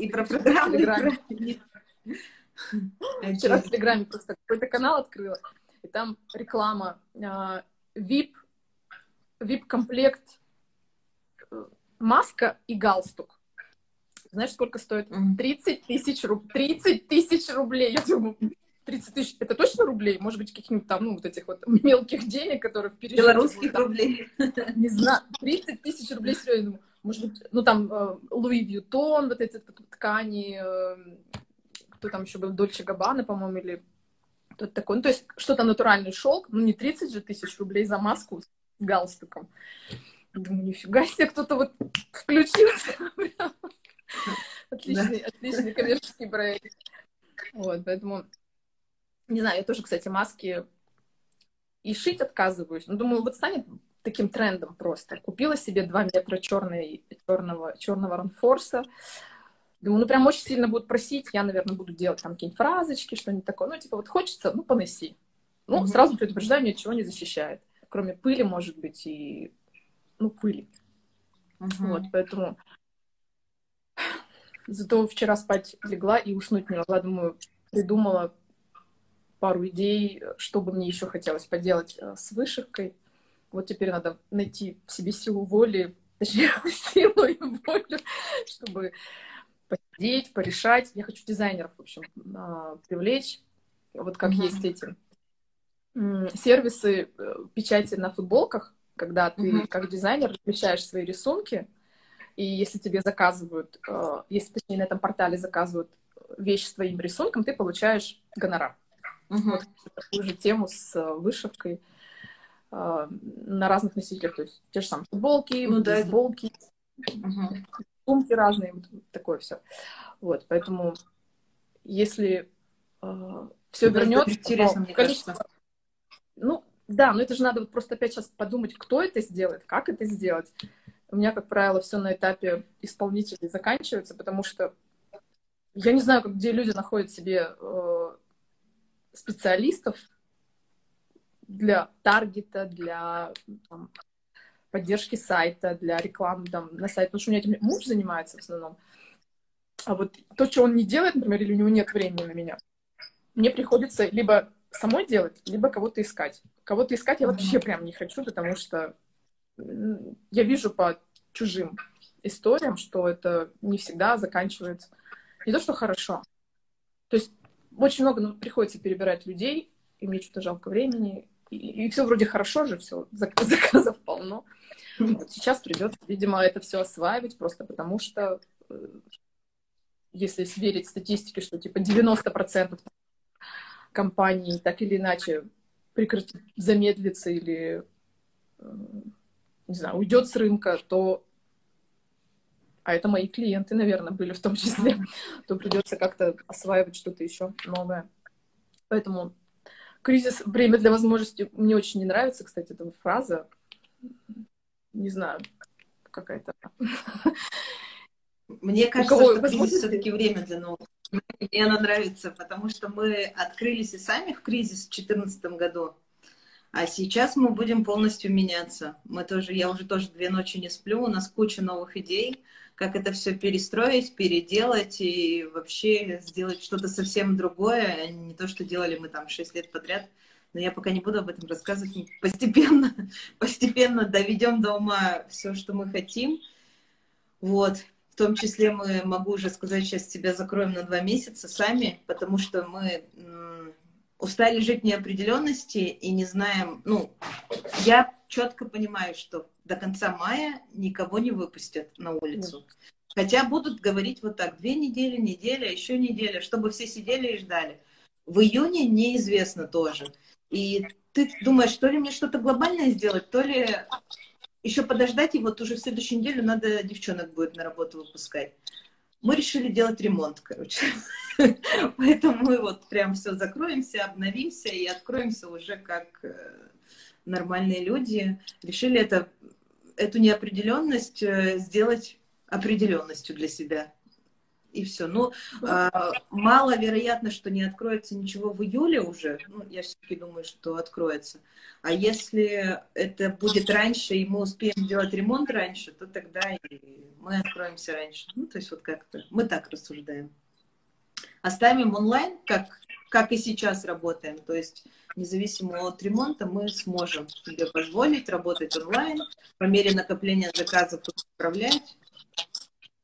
И про программы. Вчера в Телеграме просто какой-то канал открыла и там реклама VIP, VIP-комплект, э, маска и галстук. Знаешь, сколько стоит? 30 тысяч рублей. 30 тысяч рублей. Я думаю, 30 тысяч, это точно рублей? Может быть, каких-нибудь там, ну, вот этих вот мелких денег, которые в Белорусских там, рублей. Не знаю, 30 тысяч рублей, серьезно. Думаю, может быть, ну, там, э, Луи Вьютон, вот эти ткани, э, кто там еще был, Дольче Габбана, по-моему, или Тут такой, ну, то есть что-то натуральный шелк, ну, не 30 же тысяч рублей за маску с галстуком. Думаю, нифига себе, кто-то вот включился. Отличный, отличный коммерческий проект. Вот, поэтому, не знаю, я тоже, кстати, маски и шить отказываюсь. Ну, думаю, вот станет таким трендом просто. Купила себе 2 метра черной, черного, черного ранфорса, Думаю, ну прям очень сильно будут просить, я, наверное, буду делать там какие-нибудь фразочки, что-нибудь такое. Ну, типа, вот хочется, ну, поноси. Ну, mm-hmm. сразу предупреждаю, ничего не защищает. Кроме пыли, может быть, и, ну, пыли. Mm-hmm. Вот, поэтому... Зато вчера спать легла и уснуть не могла. Думаю, придумала пару идей, что бы мне еще хотелось поделать э, с вышивкой. Вот теперь надо найти в себе силу воли, точнее, силу и волю, чтобы посидеть, порешать. Я хочу дизайнеров, в общем, а, привлечь. Вот как mm-hmm. есть эти сервисы э, печати на футболках, когда ты mm-hmm. как дизайнер размещаешь свои рисунки, и если тебе заказывают, э, если точнее на этом портале заказывают вещь с твоим рисунком, ты получаешь гонорар. Mm-hmm. Вот такую же тему с э, вышивкой на разных носителях, то есть те же самые футболки, ну, да, это сумки разные, вот такое все. Вот, поэтому если э, все вернется, интересно, мне количество... кажется. Ну, да, но это же надо вот просто опять сейчас подумать, кто это сделает, как это сделать. У меня, как правило, все на этапе исполнителей заканчивается, потому что я не знаю, где люди находят себе э, специалистов для таргета, для там, поддержки сайта, для рекламы там, на сайт, потому что у меня этим муж занимается в основном. А вот то, что он не делает, например, или у него нет времени на меня, мне приходится либо самой делать, либо кого-то искать. Кого-то искать я вообще прям не хочу, потому что я вижу по чужим историям, что это не всегда заканчивается. Не то, что хорошо. То есть очень много ну, приходится перебирать людей, и мне что-то жалко времени. И, и все вроде хорошо же, все, заказов полно. Вот сейчас придется, видимо, это все осваивать, просто потому что э, если сверить статистики, что типа 90% компаний так или иначе прекратит, замедлится или, э, не знаю, уйдет с рынка, то а это мои клиенты, наверное, были в том числе, то придется как-то осваивать что-то еще новое. Поэтому кризис, время для возможностей, мне очень не нравится, кстати, эта фраза. Не знаю, какая-то... Мне кажется, что кризис все-таки время для новых. Мне она нравится, потому что мы открылись и сами в кризис в 2014 году, а сейчас мы будем полностью меняться. Мы тоже, я уже тоже две ночи не сплю, у нас куча новых идей, как это все перестроить, переделать и вообще сделать что-то совсем другое, а не то, что делали мы там шесть лет подряд. Но я пока не буду об этом рассказывать. Постепенно, постепенно доведем до ума все, что мы хотим. Вот. В том числе мы, могу уже сказать, сейчас себя закроем на два месяца сами, потому что мы устали жить в неопределенности и не знаем, ну, я четко понимаю, что до конца мая никого не выпустят на улицу. Хотя будут говорить вот так, две недели, неделя, еще неделя, чтобы все сидели и ждали. В июне неизвестно тоже. И ты думаешь, то ли мне что-то глобальное сделать, то ли еще подождать, и вот уже в следующую неделю надо девчонок будет на работу выпускать. Мы решили делать ремонт, короче. Поэтому мы вот прям все закроемся, обновимся и откроемся уже как э, нормальные люди. Решили это, эту неопределенность э, сделать определенностью для себя и все. Ну, э, маловероятно, что не откроется ничего в июле уже. Ну, я все-таки думаю, что откроется. А если это будет раньше, и мы успеем сделать ремонт раньше, то тогда и мы откроемся раньше. Ну, то есть вот как-то мы так рассуждаем. Оставим онлайн, как, как и сейчас работаем. То есть независимо от ремонта мы сможем себе позволить работать онлайн, по мере накопления заказов управлять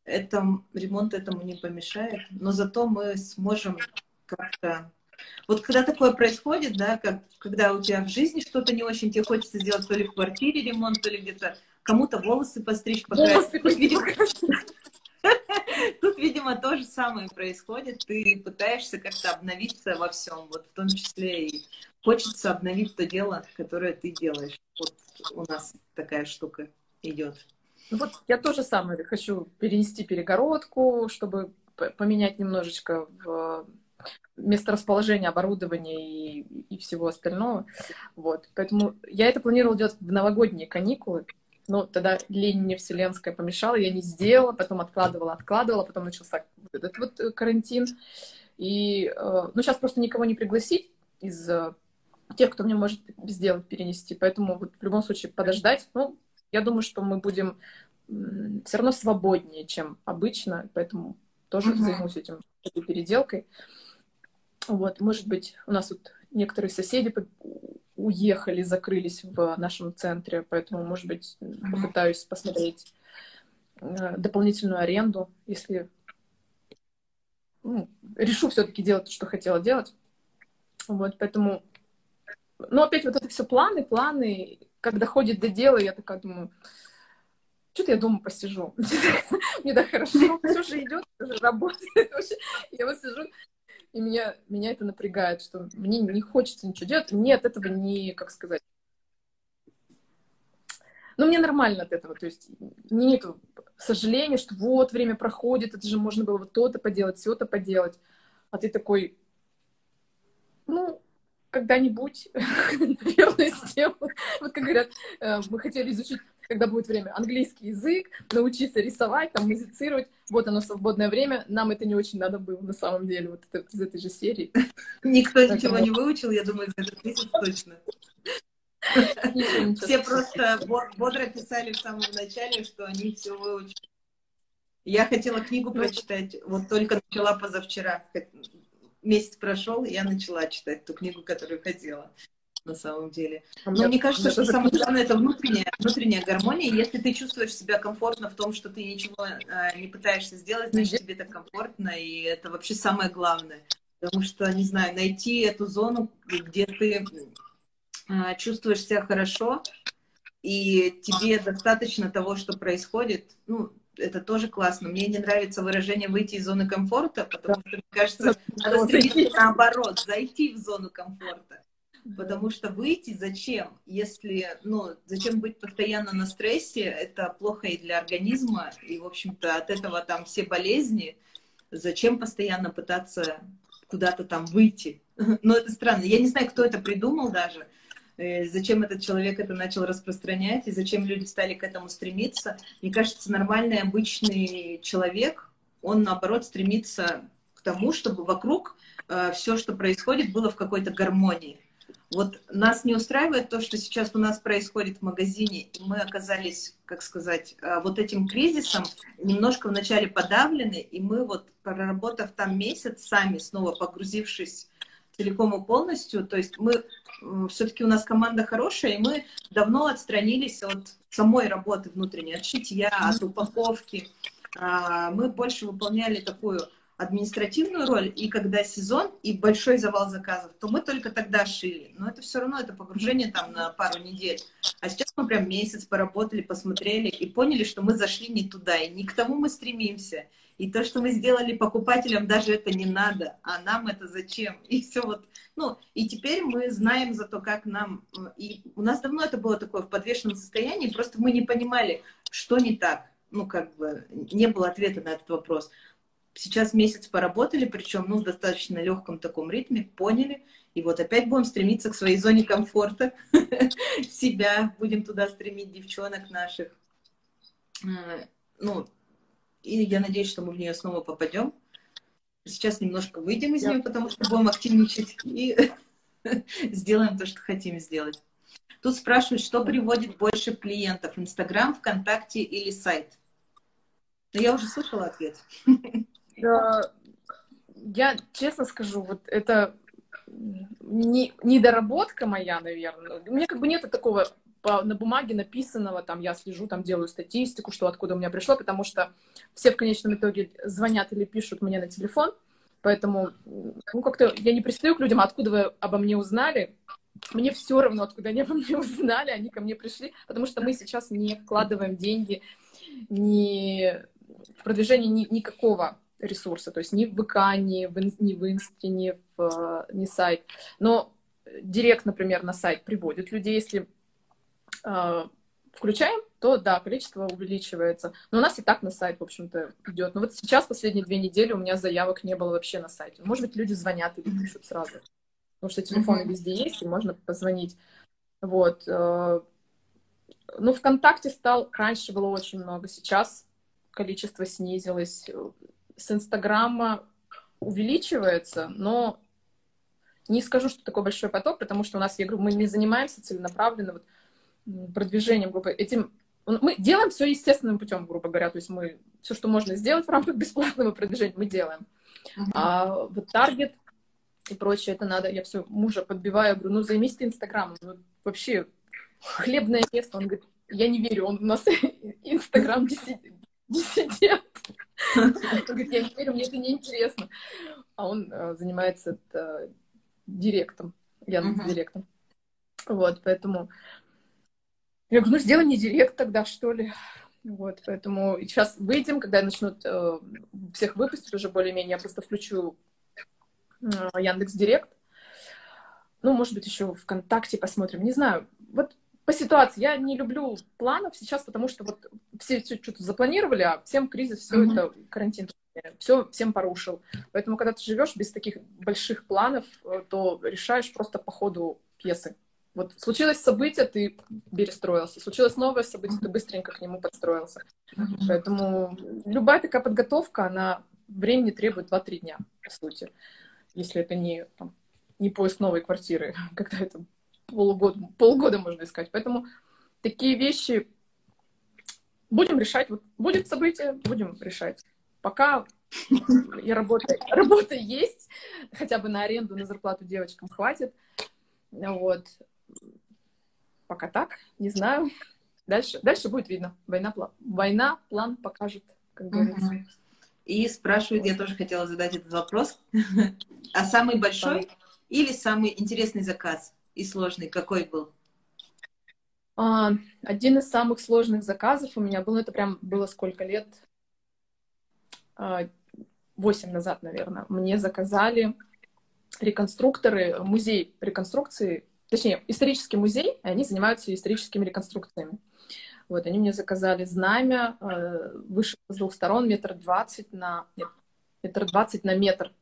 это, ремонт этому не помешает, но зато мы сможем как-то... Вот когда такое происходит, да, как, когда у тебя в жизни что-то не очень, тебе хочется сделать то ли в квартире ремонт, то ли где-то кому-то волосы постричь, покрасить. Видимо, тут, видимо, то же самое происходит. Ты пытаешься как-то обновиться во всем, вот в том числе и хочется обновить то дело, которое ты делаешь. Вот у нас такая штука идет. Ну вот я тоже самое хочу перенести перегородку, чтобы поменять немножечко в месторасположение оборудования и, и всего остального. Вот. Поэтому я это планировала делать в новогодние каникулы, но тогда лень мне вселенская помешала, я не сделала, потом откладывала, откладывала, потом начался этот вот э, карантин. И, э, ну, сейчас просто никого не пригласить из э, тех, кто мне может сделать, перенести. Поэтому вот в любом случае подождать. Ну, я думаю, что мы будем все равно свободнее, чем обычно, поэтому тоже uh-huh. займусь этим этой переделкой. Вот, может быть, у нас тут некоторые соседи уехали, закрылись в нашем центре, поэтому, может быть, попытаюсь посмотреть э, дополнительную аренду, если ну, решу все-таки делать то, что хотела делать. Вот, поэтому... Но опять вот это все планы, планы. Когда ходит до дела, я такая думаю, что-то я дома посижу. Мне так хорошо, все же идет, все же работает. Я вот сижу, и меня, меня это напрягает, что мне не хочется ничего делать. Мне от этого не, как сказать, ну, мне нормально от этого, то есть нету сожаления, что вот время проходит, это же можно было вот то-то поделать, все-то поделать. А ты такой, ну, когда-нибудь, наверное, сделаю. Вот как говорят, э, мы хотели изучить когда будет время, английский язык, научиться рисовать, там, музицировать. Вот оно, свободное время. Нам это не очень надо было, на самом деле, вот это, из этой же серии. Никто ничего не выучил, я думаю, за этот месяц точно. Все просто бодро писали в самом начале, что они все выучили. Я хотела книгу ну, прочитать, вот только начала позавчера. Месяц прошел, я начала читать ту книгу, которую хотела на самом деле. А Но мне кажется, что самое главное это внутренняя, внутренняя гармония. Если ты чувствуешь себя комфортно в том, что ты ничего э, не пытаешься сделать, значит тебе так комфортно, и это вообще самое главное. Потому что, не знаю, найти эту зону, где ты э, чувствуешь себя хорошо, и тебе достаточно того, что происходит. Ну, это тоже классно. Мне не нравится выражение «выйти из зоны комфорта», потому что, мне кажется, надо стремиться наоборот, зайти в зону комфорта. Потому что выйти зачем, если, ну, зачем быть постоянно на стрессе, это плохо и для организма, и, в общем-то, от этого там все болезни. Зачем постоянно пытаться куда-то там выйти? Но это странно. Я не знаю, кто это придумал даже, Э, зачем этот человек это начал распространять и зачем люди стали к этому стремиться. Мне кажется, нормальный, обычный человек, он, наоборот, стремится к тому, чтобы вокруг э, все, что происходит, было в какой-то гармонии. Вот нас не устраивает то, что сейчас у нас происходит в магазине, и мы оказались, как сказать, э, вот этим кризисом немножко вначале подавлены, и мы вот, проработав там месяц сами, снова погрузившись целиком и полностью. То есть мы все-таки у нас команда хорошая, и мы давно отстранились от самой работы внутренней, от шитья, от упаковки. А, мы больше выполняли такую административную роль, и когда сезон и большой завал заказов, то мы только тогда шили. Но это все равно, это погружение там на пару недель. А сейчас мы прям месяц поработали, посмотрели и поняли, что мы зашли не туда, и не к тому мы стремимся. И то, что мы сделали покупателям, даже это не надо, а нам это зачем? И все вот, ну, и теперь мы знаем за то, как нам, и у нас давно это было такое в подвешенном состоянии, просто мы не понимали, что не так. Ну, как бы, не было ответа на этот вопрос. Сейчас месяц поработали, причем, ну, в достаточно легком таком ритме, поняли, и вот опять будем стремиться к своей зоне комфорта, себя будем туда стремить, девчонок наших. Э, ну, и я надеюсь, что мы в нее снова попадем. Сейчас немножко выйдем из нее, потому что будем активничать и сделаем то, что хотим сделать. Тут спрашивают, что приводит больше клиентов, Инстаграм, ВКонтакте или сайт? Но я уже слышала ответ. Я честно скажу, вот это не, недоработка моя, наверное. У меня как бы нет такого по, на бумаге написанного, там я слежу, там делаю статистику, что откуда у меня пришло, потому что все в конечном итоге звонят или пишут мне на телефон, поэтому, ну, как-то я не пристаю к людям, откуда вы обо мне узнали, мне все равно, откуда они обо мне узнали, они ко мне пришли, потому что мы сейчас не вкладываем деньги ни в продвижение ни, никакого ресурса, то есть ни в ВК, ни в, ни в Инсте, ни в ни сайт. Но директ, например, на сайт приводит людей, если э, включаем, то да, количество увеличивается. Но у нас и так на сайт, в общем-то, идет. Но вот сейчас, последние две недели, у меня заявок не было вообще на сайте. Может быть, люди звонят или пишут сразу. Потому что телефоны mm-hmm. везде есть, и можно позвонить. Вот. Э, ну, ВКонтакте стал, раньше было очень много, сейчас количество снизилось. С Инстаграма увеличивается, но не скажу, что такой большой поток, потому что у нас, я говорю, мы не занимаемся целенаправленно. Вот продвижением группы. Этим мы делаем все естественным путем, грубо говоря. То есть мы все, что можно сделать в рамках бесплатного продвижения, мы делаем. Uh-huh. А вот таргет и прочее, это надо. Я все мужа подбиваю, говорю, ну займись ты Инстаграмом. Ну, вообще хлебное место. Он говорит, я не верю, он у нас Инстаграм диссидент. Он говорит, я не верю, мне это неинтересно. А он э, занимается это, директом, Яндекс директом. Вот, поэтому я говорю, ну сделай не директ тогда, что ли. Вот, поэтому сейчас выйдем, когда начнут э, всех выпустить уже более-менее, я просто включу э, Яндекс Директ. Ну, может быть, еще ВКонтакте посмотрим, не знаю. Вот по ситуации. Я не люблю планов сейчас, потому что вот все, все что-то запланировали, а всем кризис, все mm-hmm. это карантин все всем порушил. Поэтому, когда ты живешь без таких больших планов, э, то решаешь просто по ходу пьесы. Вот случилось событие, ты перестроился. Случилось новое событие, ты быстренько к нему подстроился. Mm-hmm. Поэтому любая такая подготовка, она времени требует 2-3 дня, по сути. Если это не, там, не поиск новой квартиры, когда это полгода, полгода можно искать. Поэтому такие вещи будем решать. Вот будет событие, будем решать. Пока и работа, работа есть, хотя бы на аренду, на зарплату девочкам хватит. Вот. Пока так, не знаю. Дальше, дальше будет видно. Война, план, война план покажет, как говорится. И спрашивают, я тоже хотела задать этот вопрос. А самый большой или самый интересный заказ и сложный какой был? А, один из самых сложных заказов у меня был, это прям было сколько лет? А, восемь назад, наверное. Мне заказали реконструкторы, музей реконструкции, точнее, исторический музей, и они занимаются историческими реконструкциями. Вот, они мне заказали знамя, э, выше с двух сторон, метр двадцать на... Нет, метр двадцать на метр.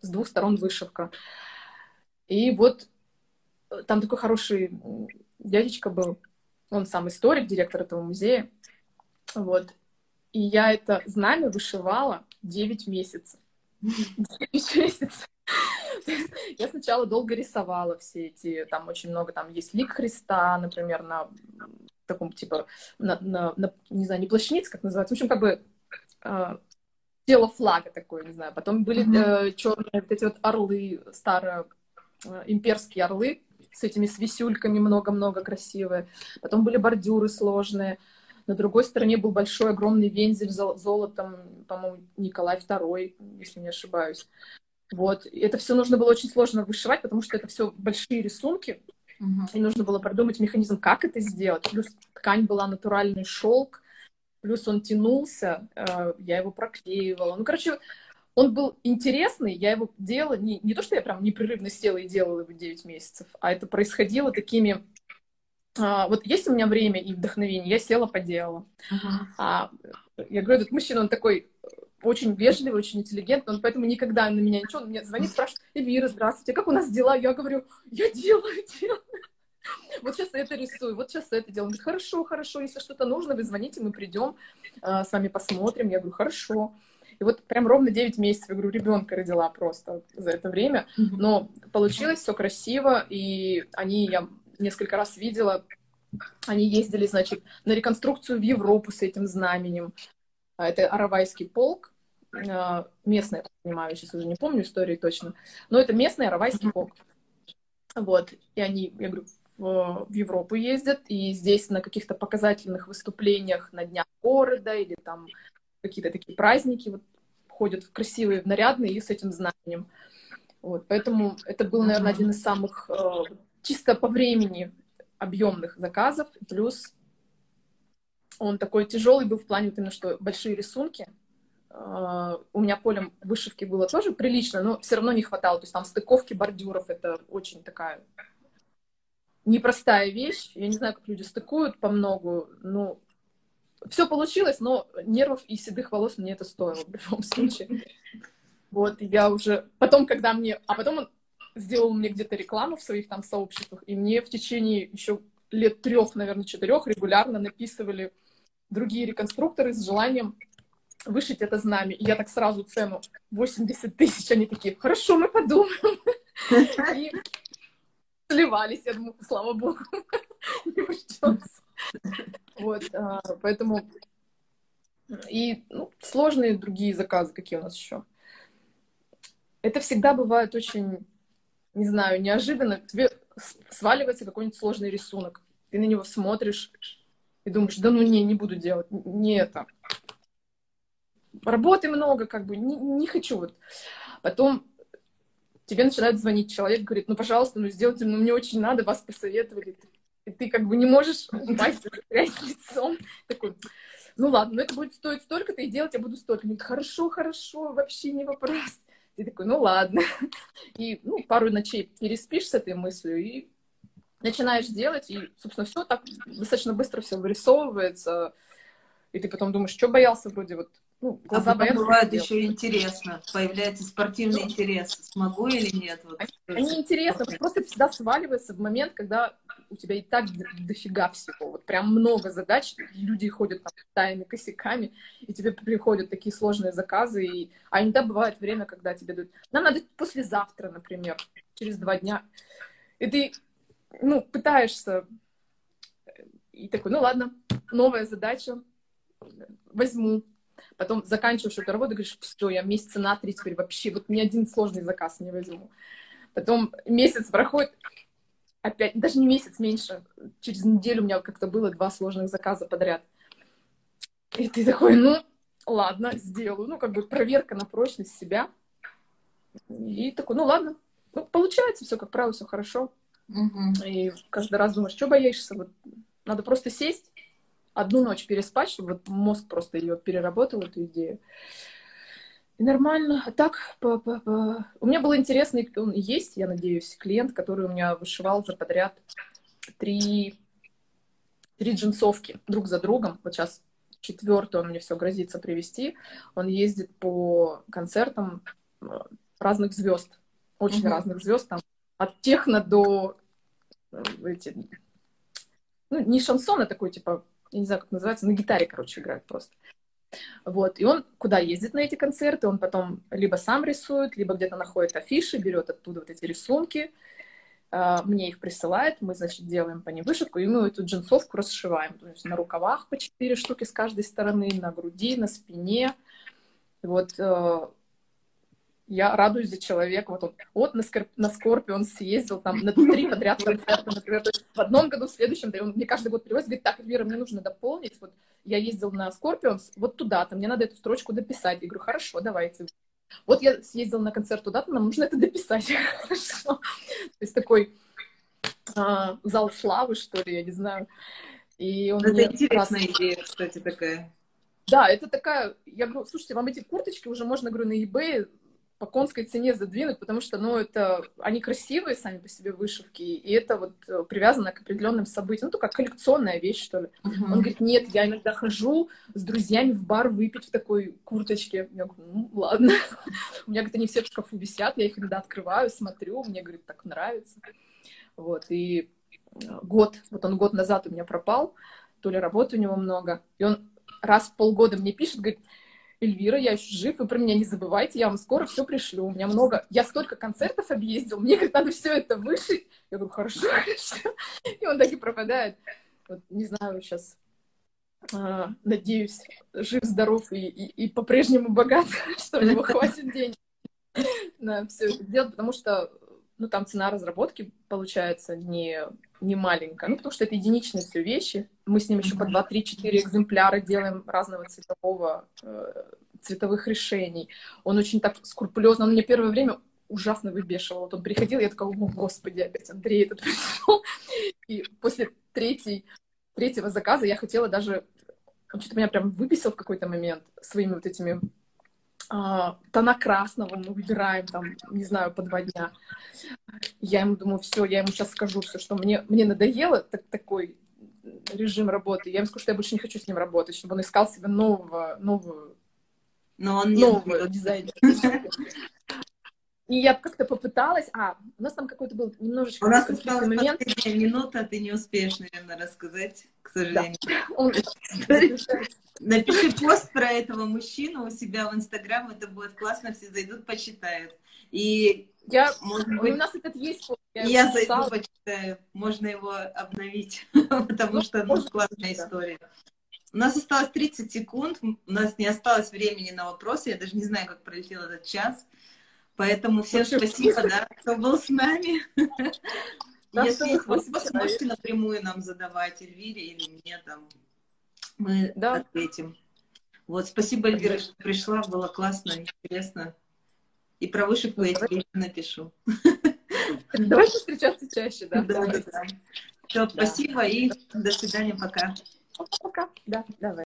С двух сторон вышивка. И вот там такой хороший дядечка был, он сам историк, директор этого музея. Вот. И я это знамя вышивала 9 месяцев. 9 месяцев. Я сначала долго рисовала все эти, там очень много, там есть лик Христа, например, на таком, типа, на, на, на не знаю, не плащаниц, как называется, в общем, как бы э, тело флага такое, не знаю. Потом были э, черные вот эти вот орлы, старые э, имперские орлы с этими свисюльками много-много красивые. Потом были бордюры сложные. На другой стороне был большой, огромный вензель золотом, по-моему, Николай II, если не ошибаюсь. Вот. И это все нужно было очень сложно вышивать, потому что это все большие рисунки, uh-huh. и нужно было продумать механизм, как это сделать. Плюс ткань была натуральный шелк, плюс он тянулся, э, я его проклеивала. Ну, короче, он был интересный, я его делала, не, не то, что я прям непрерывно села и делала его 9 месяцев, а это происходило такими а, вот есть у меня время и вдохновение, я села, поделала. Uh-huh. А, я говорю, этот мужчина, он такой очень вежливый, очень интеллигентный, он поэтому никогда на меня ничего, он мне звонит, спрашивает, Эльвира, здравствуйте, как у нас дела? Я говорю, я делаю, делаю. Вот сейчас это рисую, вот сейчас это делаю. Он говорит, хорошо, хорошо, если что-то нужно, вы звоните, мы придем, а, с вами посмотрим. Я говорю, хорошо. И вот прям ровно 9 месяцев, я говорю, ребенка родила просто за это время. Но получилось все красиво, и они, я несколько раз видела, они ездили, значит, на реконструкцию в Европу с этим знаменем. А, это Аравайский полк, а, местный, я понимаю, сейчас уже не помню истории точно, но это местный Аравайский полк. Вот, и они, я говорю, в, в Европу ездят, и здесь на каких-то показательных выступлениях на Днях города или там какие-то такие праздники вот, ходят в красивые, нарядные и с этим знаменем. Вот, поэтому это был, наверное, один из самых э, чисто по времени объемных заказов, плюс он такой тяжелый был в плане вот именно, что большие рисунки. Uh, у меня полем вышивки было тоже прилично, но все равно не хватало. То есть там стыковки бордюров, это очень такая непростая вещь. Я не знаю, как люди стыкуют по многу. Ну, все получилось, но нервов и седых волос мне это стоило в любом случае. Вот, я уже... Потом, когда мне... А потом он сделал мне где-то рекламу в своих там сообществах, и мне в течение еще лет трех, наверное, четырех регулярно написывали другие реконструкторы с желанием вышить это знамя. И я так сразу цену 80 тысяч, они такие, хорошо, мы подумаем. И сливались, я думаю, слава богу, не учтется. Вот, а, поэтому и ну, сложные другие заказы, какие у нас еще. Это всегда бывает очень не знаю, неожиданно тебе сваливается какой-нибудь сложный рисунок. Ты на него смотришь и думаешь, да ну не, не буду делать, не это. Работы много, как бы, не, не хочу вот. Потом тебе начинает звонить человек, говорит, ну, пожалуйста, ну, сделайте, ну, мне очень надо, вас посоветовали. И ты как бы не можешь упасть лицом. Такой, ну, ладно, ну, это будет стоить столько-то, и делать я буду столько. Говорит, хорошо, хорошо, вообще не вопрос. Ты такой, ну ладно. И ну, пару ночей переспишь с этой мыслью и начинаешь делать, и, собственно, все так достаточно быстро все вырисовывается. И ты потом думаешь, что боялся вроде вот ну, а боятся. бывает еще интересно, появляется спортивный ну, интерес, смогу или нет. Вот. Они, они интересно, просто всегда сваливается в момент, когда у тебя и так дофига всего, вот прям много задач, люди ходят там тайными косяками, и тебе приходят такие сложные заказы, и... а иногда бывает время, когда тебе дают, нам надо послезавтра, например, через два дня, и ты, ну, пытаешься, и такой, ну ладно, новая задача, возьму, потом заканчиваешь эту работу, говоришь, все, я месяца на три теперь вообще, вот ни один сложный заказ не возьму. Потом месяц проходит, опять, даже не месяц, меньше, через неделю у меня как-то было два сложных заказа подряд. И ты такой, ну, ладно, сделаю. Ну, как бы проверка на прочность себя. И такой, ну, ладно. Ну, получается все, как правило, все хорошо. Угу. И каждый раз думаешь, что боишься? Вот Надо просто сесть, одну ночь переспать, чтобы вот мозг просто ее переработал, эту идею. И нормально. А так, по, по, по... у меня был интересный, он есть, я надеюсь, клиент, который у меня вышивал за подряд три, три джинсовки друг за другом. Вот сейчас четвертый он мне все грозится привести. Он ездит по концертам э, разных звезд, очень mm-hmm. разных звезд, там от техно до э, эти, ну, не шансон, а такой, типа, я не знаю, как называется, на гитаре, короче, играет просто. Вот, и он куда ездит на эти концерты, он потом либо сам рисует, либо где-то находит афиши, берет оттуда вот эти рисунки, а, мне их присылает, мы, значит, делаем по ним вышивку, и мы эту джинсовку расшиваем. То есть на рукавах по четыре штуки с каждой стороны, на груди, на спине. Вот э, я радуюсь за человека. Вот он вот на, Скорп... на Скорпион съездил там на три подряд концерта, например. То есть в одном году, в следующем, да, он мне каждый год привозит, говорит, так, Эльвира, мне нужно дополнить. Вот я ездил на Скорпион, вот туда-то, мне надо эту строчку дописать. Я говорю, хорошо, давайте. Вот я съездил на концерт туда-то, нам нужно это дописать. Хорошо. То есть такой а, зал славы, что ли, я не знаю. И он это интересная раз... идея, кстати, такая. Да, это такая, я говорю, слушайте, вам эти курточки уже можно, говорю, на eBay по конской цене задвинуть, потому что, ну, это, они красивые сами по себе вышивки, и это вот э, привязано к определенным событиям, ну, как коллекционная вещь, что ли. Uh-huh. Он говорит, нет, я иногда хожу с друзьями в бар выпить в такой курточке. Я говорю, ну, ладно. У меня, говорит, они все в шкафу висят, я их иногда открываю, смотрю, мне, говорит, так нравится. Вот, и э, год, вот он год назад у меня пропал, то ли работы у него много, и он раз в полгода мне пишет, говорит, Эльвира, я еще жив, вы про меня не забывайте, я вам скоро все пришлю. У меня много, я столько концертов объездил, мне говорит, надо все это вышить. Я говорю, хорошо, хорошо. И он так и пропадает. Вот, не знаю, сейчас а, надеюсь, жив, здоров и, и, и по-прежнему богат, что у него хватит денег на все это сделать, потому что ну, там цена разработки получается не, не маленькая, ну, потому что это единичные все вещи. Мы с ним еще по 2-3-4 экземпляра делаем разного цветового, э, цветовых решений. Он очень так скрупулезно, он мне первое время ужасно выбешивал. Вот он приходил, я такая, о, господи, опять Андрей этот пришел. И после третьей, третьего заказа я хотела даже... Он что-то меня прям выписал в какой-то момент своими вот этими а, тона красного мы выбираем там, не знаю, по два дня. Я ему думаю, все, я ему сейчас скажу все, что мне, мне надоело так, такой режим работы. Я ему скажу, что я больше не хочу с ним работать, чтобы он искал себе нового, новую, Но он нового не дизайнера. И я как-то попыталась, а, у нас там какой-то был немножечко... У нас осталась момент. минута, ты не успеешь, наверное, рассказать, к сожалению. Да. Напиши пост про этого мужчину у себя в Инстаграм, это будет классно, все зайдут, почитают. И я, может быть, у нас этот есть пост. Я, я зайду, почитаю, можно его обновить, потому ну, что ну, классная история. У нас осталось 30 секунд, у нас не осталось времени на вопросы, я даже не знаю, как пролетел этот час. Поэтому всем спасибо, да, кто был с нами. Если есть вопросы, можете напрямую нам задавать, Эльвире или мне там. Мы да. ответим. Вот, спасибо, Эльвира, что пришла, было классно, интересно. И про вышивку я тебе напишу. Давайте встречаться чаще, да. Да, да, да. Все, спасибо и до свидания, пока. Пока, да, давай.